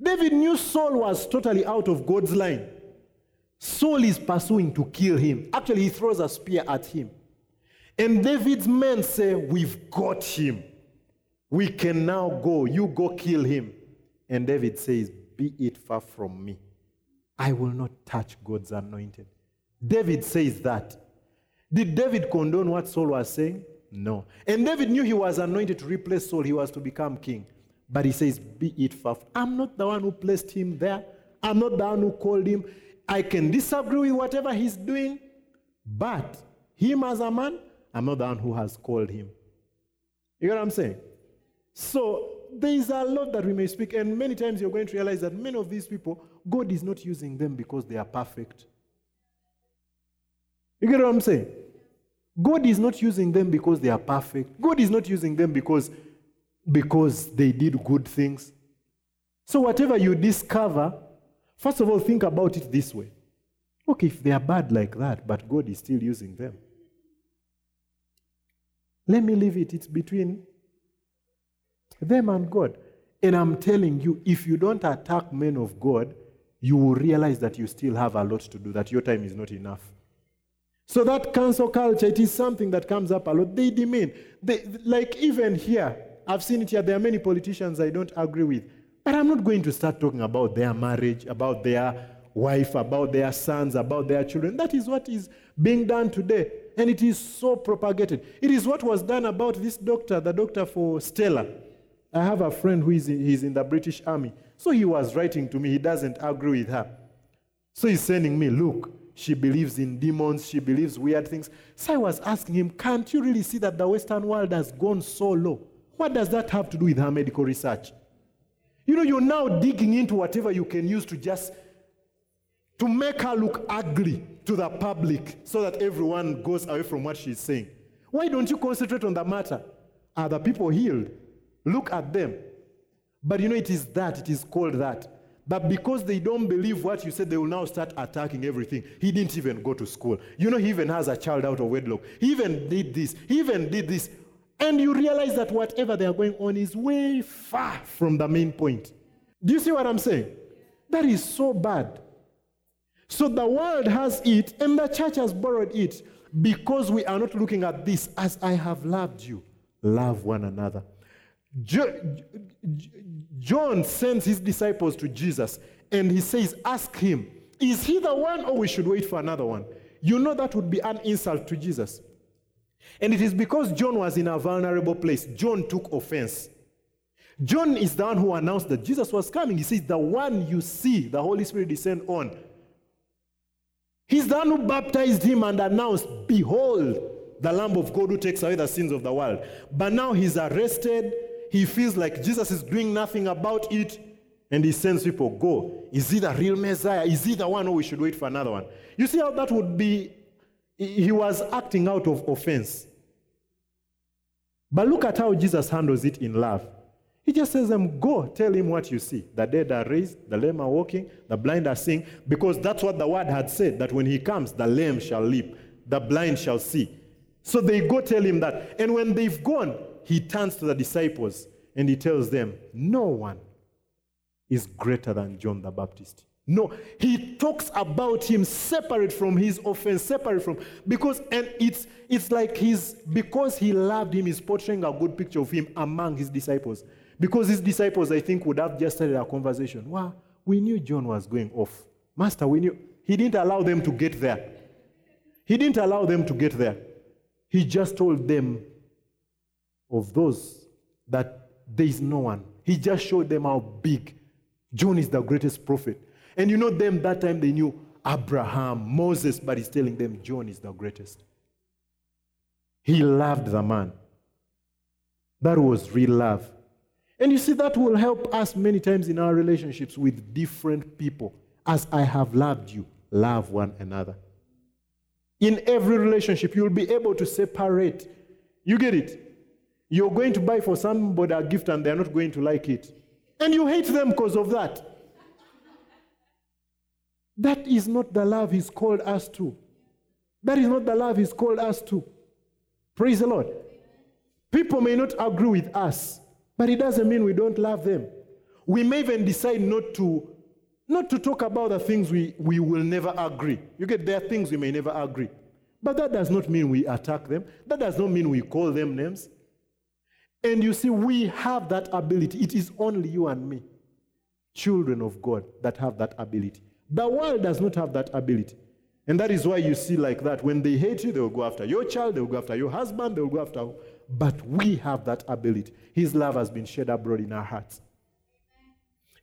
David knew Saul was totally out of God's line. Saul is pursuing to kill him. Actually, he throws a spear at him. And David's men say, We've got him. We can now go. You go kill him. And David says, Be it far from me. I will not touch God's anointed. David says that. Did David condone what Saul was saying? No. And David knew he was anointed to replace Saul, he was to become king. But he says, Be it far. I'm not the one who placed him there. I'm not the one who called him. I can disagree with whatever he's doing, but him as a man, I'm not the one who has called him. You know what I'm saying? So there is a lot that we may speak, and many times you're going to realize that many of these people, God is not using them because they are perfect. You get what I'm saying? God is not using them because they are perfect. God is not using them because, because they did good things. So, whatever you discover, first of all, think about it this way. Okay, if they are bad like that, but God is still using them, let me leave it. It's between them and God. And I'm telling you, if you don't attack men of God, you will realize that you still have a lot to do, that your time is not enough. So that cancel culture, it is something that comes up a lot. They demand, they, like even here, I've seen it here, there are many politicians I don't agree with. But I'm not going to start talking about their marriage, about their wife, about their sons, about their children. That is what is being done today. And it is so propagated. It is what was done about this doctor, the doctor for Stella. I have a friend who is in, he's in the British Army. So he was writing to me, he doesn't agree with her. So he's sending me, look, she believes in demons, she believes weird things. So I was asking him, can't you really see that the Western world has gone so low? What does that have to do with her medical research? You know, you're now digging into whatever you can use to just to make her look ugly to the public so that everyone goes away from what she's saying. Why don't you concentrate on the matter? Are the people healed? Look at them. But you know, it is that, it is called that. But because they don't believe what you said, they will now start attacking everything. He didn't even go to school. You know, he even has a child out of wedlock. He even did this. He even did this. And you realize that whatever they are going on is way far from the main point. Do you see what I'm saying? That is so bad. So the world has it, and the church has borrowed it because we are not looking at this as I have loved you. Love one another. John sends his disciples to Jesus and he says, Ask him, is he the one or we should wait for another one? You know that would be an insult to Jesus. And it is because John was in a vulnerable place. John took offense. John is the one who announced that Jesus was coming. He says, The one you see the Holy Spirit descend on. He's the one who baptized him and announced, Behold, the Lamb of God who takes away the sins of the world. But now he's arrested. He feels like Jesus is doing nothing about it. And he sends people, Go. Is he the real Messiah? Is he the one or we should wait for another one? You see how that would be? He was acting out of offense. But look at how Jesus handles it in love. He just says them, Go, tell him what you see. The dead are raised, the lame are walking, the blind are seeing, because that's what the word had said that when he comes, the lame shall leap, the blind shall see. So they go tell him that. And when they've gone, he turns to the disciples and he tells them, No one is greater than John the Baptist. No, he talks about him separate from his offense, separate from because and it's it's like he's because he loved him, he's portraying a good picture of him among his disciples. Because his disciples, I think, would have just started a conversation. Wow, we knew John was going off. Master, we knew. He didn't allow them to get there. He didn't allow them to get there. He just told them of those that there is no one. He just showed them how big John is the greatest prophet. And you know, them that time they knew Abraham, Moses, but he's telling them John is the greatest. He loved the man. That was real love. And you see, that will help us many times in our relationships with different people. As I have loved you, love one another. In every relationship, you'll be able to separate. You get it? You're going to buy for somebody a gift and they're not going to like it. And you hate them because of that. That is not the love He's called us to. That is not the love He's called us to. Praise the Lord. People may not agree with us, but it doesn't mean we don't love them. We may even decide not to not to talk about the things we, we will never agree. You get there are things we may never agree. But that does not mean we attack them. That does not mean we call them names. And you see, we have that ability. It is only you and me, children of God, that have that ability. The world does not have that ability. And that is why you see like that. When they hate you, they will go after your child, they will go after your husband, they will go after. But we have that ability. His love has been shed abroad in our hearts.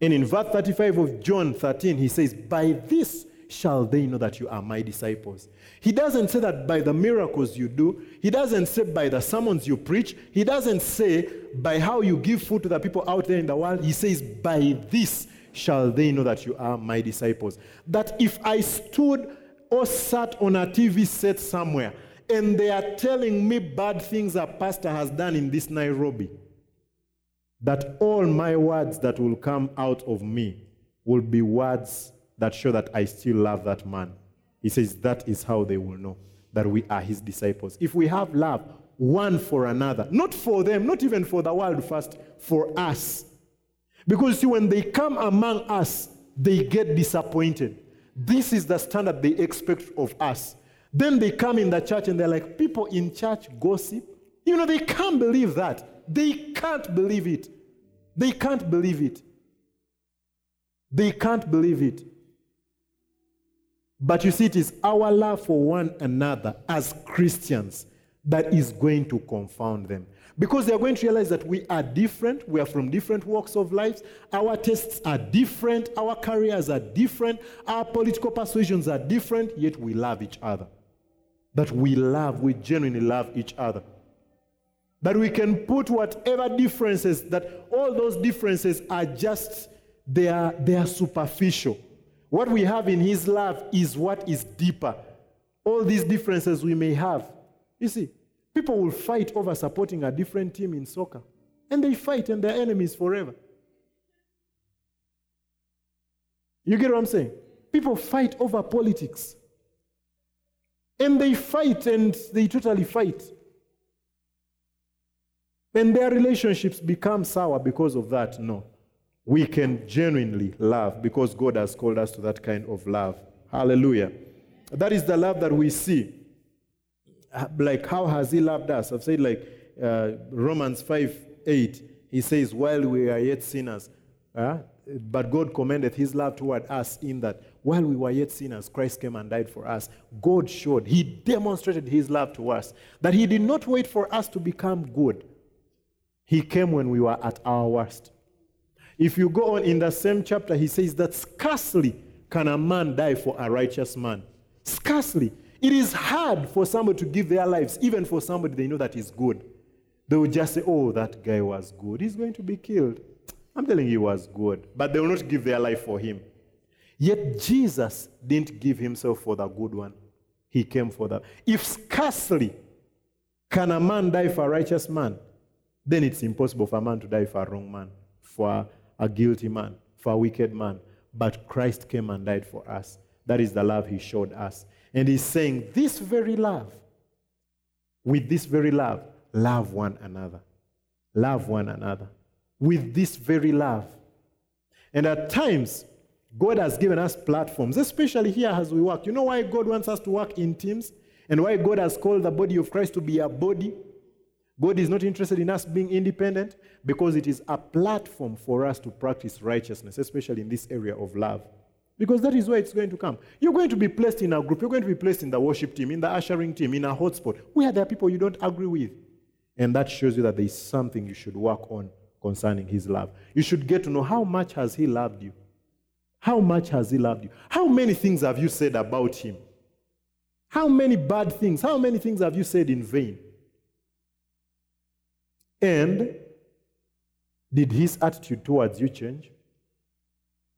And in verse 35 of John 13, he says, By this shall they know that you are my disciples. He doesn't say that by the miracles you do. He doesn't say by the sermons you preach. He doesn't say by how you give food to the people out there in the world. He says, By this shall they know that you are my disciples. That if I stood or sat on a TV set somewhere and they are telling me bad things a pastor has done in this Nairobi, that all my words that will come out of me will be words that show that I still love that man. He says that is how they will know that we are his disciples. If we have love one for another, not for them, not even for the world first, for us. Because see, when they come among us, they get disappointed. This is the standard they expect of us. Then they come in the church and they're like, people in church gossip. You know, they can't believe that. They can't believe it. They can't believe it. They can't believe it. But you see, it is our love for one another as Christians that is going to confound them. Because they are going to realize that we are different, we are from different walks of life, our tastes are different, our careers are different, our political persuasions are different, yet we love each other. That we love, we genuinely love each other. That we can put whatever differences, that all those differences are just, they are, they are superficial. What we have in His love is what is deeper. All these differences we may have. You see, people will fight over supporting a different team in soccer, and they fight and they're enemies forever. You get what I'm saying? People fight over politics. And they fight and they totally fight. And their relationships become sour because of that. No we can genuinely love because God has called us to that kind of love. Hallelujah. That is the love that we see. Like, how has He loved us? I've said, like, uh, Romans 5 8, He says, while we are yet sinners, uh, but God commended His love toward us in that while we were yet sinners, Christ came and died for us. God showed, He demonstrated His love to us, that He did not wait for us to become good. He came when we were at our worst. If you go on in the same chapter, he says that scarcely can a man die for a righteous man. Scarcely. It is hard for somebody to give their lives, even for somebody they know that is good. They will just say, oh, that guy was good. He's going to be killed. I'm telling you, he was good. But they will not give their life for him. Yet Jesus didn't give himself for the good one. He came for that. If scarcely can a man die for a righteous man, then it's impossible for a man to die for a wrong man, for a guilty man, for a wicked man. But Christ came and died for us. That is the love he showed us. And he's saying, This very love, with this very love, love one another. Love one another. With this very love. And at times, God has given us platforms, especially here as we work. You know why God wants us to work in teams? And why God has called the body of Christ to be a body? God is not interested in us being independent because it is a platform for us to practice righteousness, especially in this area of love. Because that is where it's going to come. You're going to be placed in a group, you're going to be placed in the worship team, in the ushering team, in a hotspot, where there are people you don't agree with. And that shows you that there is something you should work on concerning his love. You should get to know how much has he loved you? How much has he loved you? How many things have you said about him? How many bad things? How many things have you said in vain? And did his attitude towards you change?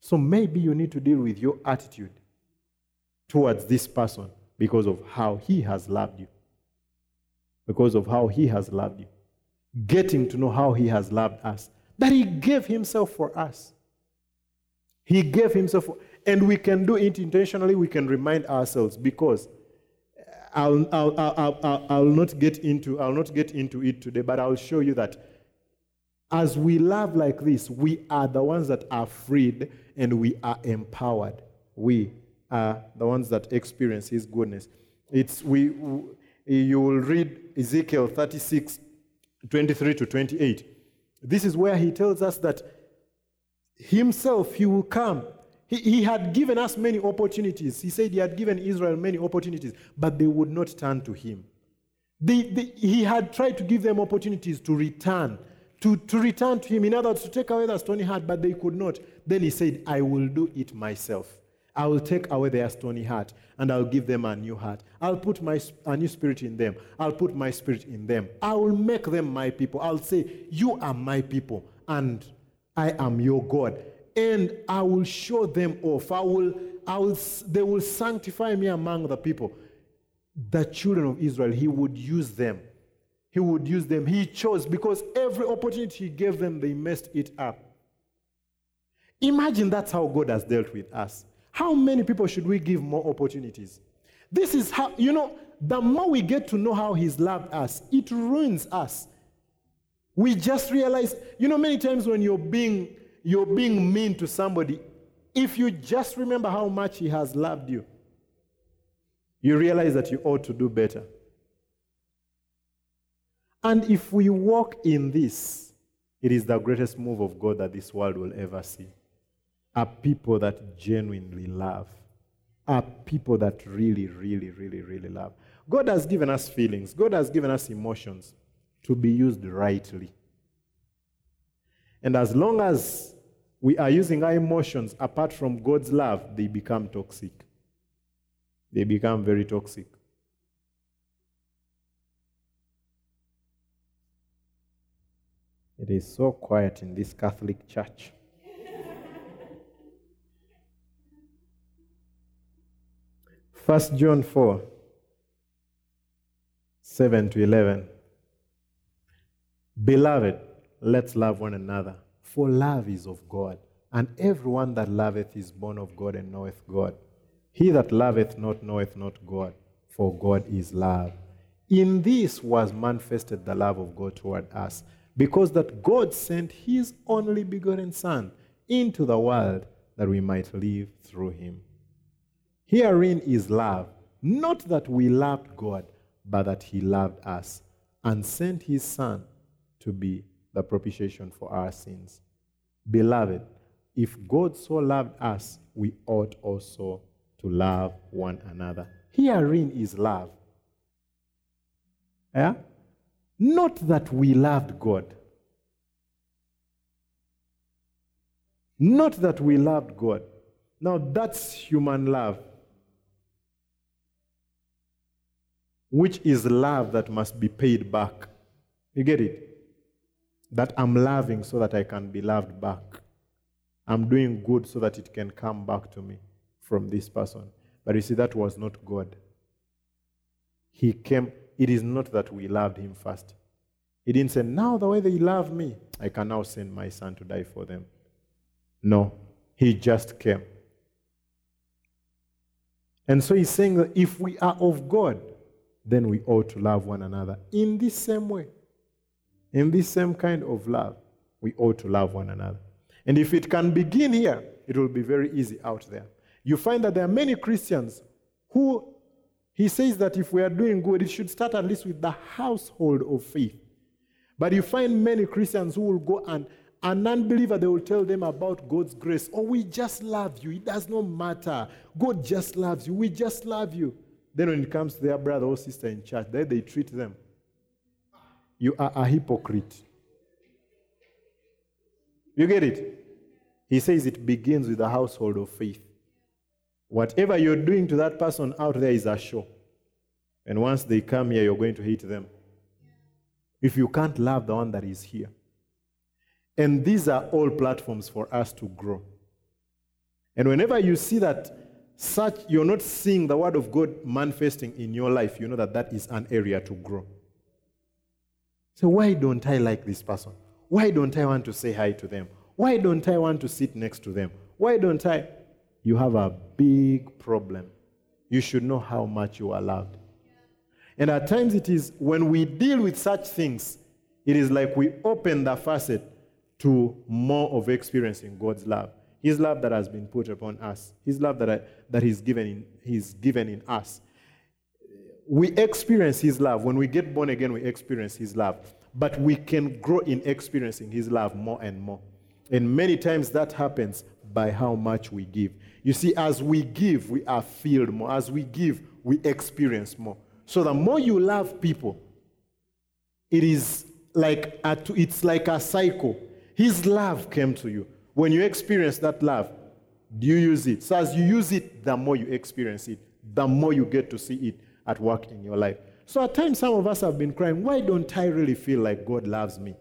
So maybe you need to deal with your attitude towards this person because of how he has loved you. Because of how he has loved you. Getting to know how he has loved us. That he gave himself for us. He gave himself, for, and we can do it intentionally. We can remind ourselves because I'll, I'll, I'll, I'll, not get into I'll not get into it today, but I'll show you that as we love like this, we are the ones that are freed and we are empowered. We are the ones that experience His goodness. It's we. You will read Ezekiel 36, 23 to 28. This is where he tells us that himself he will come he, he had given us many opportunities. He said he had given Israel many opportunities, but they would not turn to him. He had tried to give them opportunities to return, to, to return to him. In other words, to take away the stony heart, but they could not. Then he said, I will do it myself. I will take away their stony heart and I'll give them a new heart. I'll put my, a new spirit in them. I'll put my spirit in them. I will make them my people. I'll say, You are my people and I am your God and I will show them off. I will, I will, they will sanctify me among the people. The children of Israel, he would use them. He would use them. He chose because every opportunity he gave them, they messed it up. Imagine that's how God has dealt with us. How many people should we give more opportunities? This is how, you know, the more we get to know how He's loved us, it ruins us. We just realize, you know, many times when you're being you're being mean to somebody, if you just remember how much He has loved you, you realize that you ought to do better. And if we walk in this, it is the greatest move of God that this world will ever see. A people that genuinely love. are people that really, really, really, really love. God has given us feelings, God has given us emotions to be used rightly. And as long as we are using our emotions apart from God's love, they become toxic. They become very toxic. It is so quiet in this Catholic church. (laughs) First John 4 7 to 11. Beloved, let's love one another, for love is of God, and everyone that loveth is born of God and knoweth God. He that loveth not knoweth not God, for God is love. In this was manifested the love of God toward us, because that God sent his only begotten Son into the world that we might live through him. Herein is love, not that we loved God, but that he loved us and sent his Son to be the propitiation for our sins. Beloved, if God so loved us, we ought also to love one another. Herein is love. Yeah? Not that we loved God. Not that we loved God. Now that's human love. Which is love that must be paid back. You get it? That I'm loving so that I can be loved back. I'm doing good so that it can come back to me from this person. But you see, that was not God. He came, it is not that we loved him first. He didn't say, Now the way they love me, I can now send my son to die for them. No, he just came. And so he's saying that if we are of God, then we ought to love one another in this same way. In this same kind of love, we ought to love one another. And if it can begin here, it will be very easy out there. You find that there are many Christians who, he says that if we are doing good, it should start at least with the household of faith. But you find many Christians who will go and an unbeliever, they will tell them about God's grace. Oh, we just love you. It does not matter. God just loves you. We just love you. Then when it comes to their brother or sister in church, then they treat them. You are a hypocrite. You get it? He says it begins with a household of faith. Whatever you're doing to that person out there is a show. And once they come here, you're going to hate them. If you can't love the one that is here. And these are all platforms for us to grow. And whenever you see that such you're not seeing the word of God manifesting in your life, you know that that is an area to grow. So why don't I like this person? Why don't I want to say hi to them? Why don't I want to sit next to them? Why don't I? You have a big problem. You should know how much you are loved. And at times it is when we deal with such things, it is like we open the facet to more of experiencing God's love. His love that has been put upon us. His love that, I, that he's, given in, he's given in us. We experience His love. When we get born again, we experience His love. But we can grow in experiencing His love more and more. And many times that happens by how much we give. You see, as we give, we are filled more. As we give, we experience more. So the more you love people, it is like a, it's like a cycle. His love came to you. When you experience that love, do you use it? So as you use it, the more you experience it, the more you get to see it at work in your life. So at times, some of us have been crying, why don't I really feel like God loves me?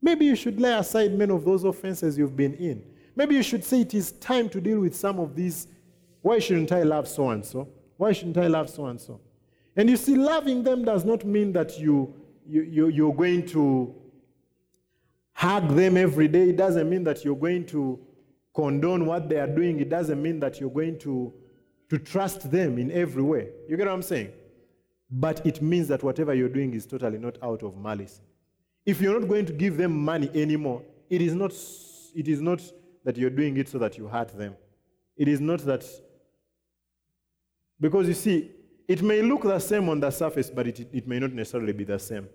Maybe you should lay aside many of those offenses you've been in. Maybe you should say it is time to deal with some of these. Why shouldn't I love so and so? Why shouldn't I love so and so? And you see, loving them does not mean that you, you, you, you're going to hug them every day. It doesn't mean that you're going to condone what they are doing. It doesn't mean that you're going to, to trust them in every way. You get what I'm saying? But it means that whatever you're doing is totally not out of malice. If you're not going to give them money anymore, it is not, it is not that you're doing it so that you hurt them. It is not that. Because you see, it may look the same on the surface, but it, it may not necessarily be the same.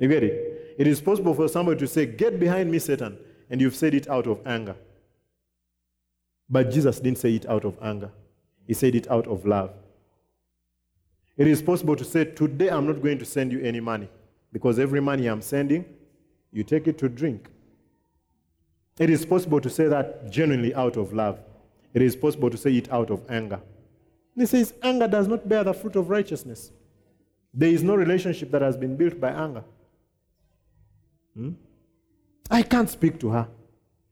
You get it? It is possible for somebody to say, Get behind me, Satan, and you've said it out of anger. But Jesus didn't say it out of anger. He said it out of love. It is possible to say, Today I'm not going to send you any money because every money I'm sending, you take it to drink. It is possible to say that genuinely out of love. It is possible to say it out of anger. He says, Anger does not bear the fruit of righteousness. There is no relationship that has been built by anger. Hmm? I can't speak to her.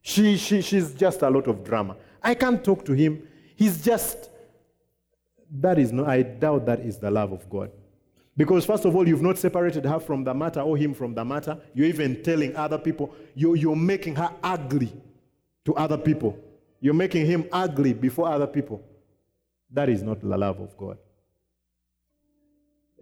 She, she, she's just a lot of drama. I can't talk to him. He's just, that is no, I doubt that is the love of God. Because, first of all, you've not separated her from the matter or him from the matter. You're even telling other people, you're, you're making her ugly to other people. You're making him ugly before other people. That is not the love of God.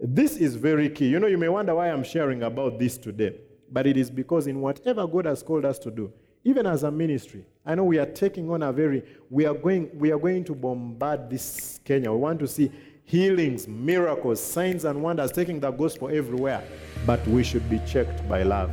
This is very key. You know, you may wonder why I'm sharing about this today, but it is because in whatever God has called us to do, even as a ministry, I know we are taking on a very, we are going, we are going to bombard this Kenya. We want to see healings, miracles, signs, and wonders, taking the gospel everywhere. But we should be checked by love.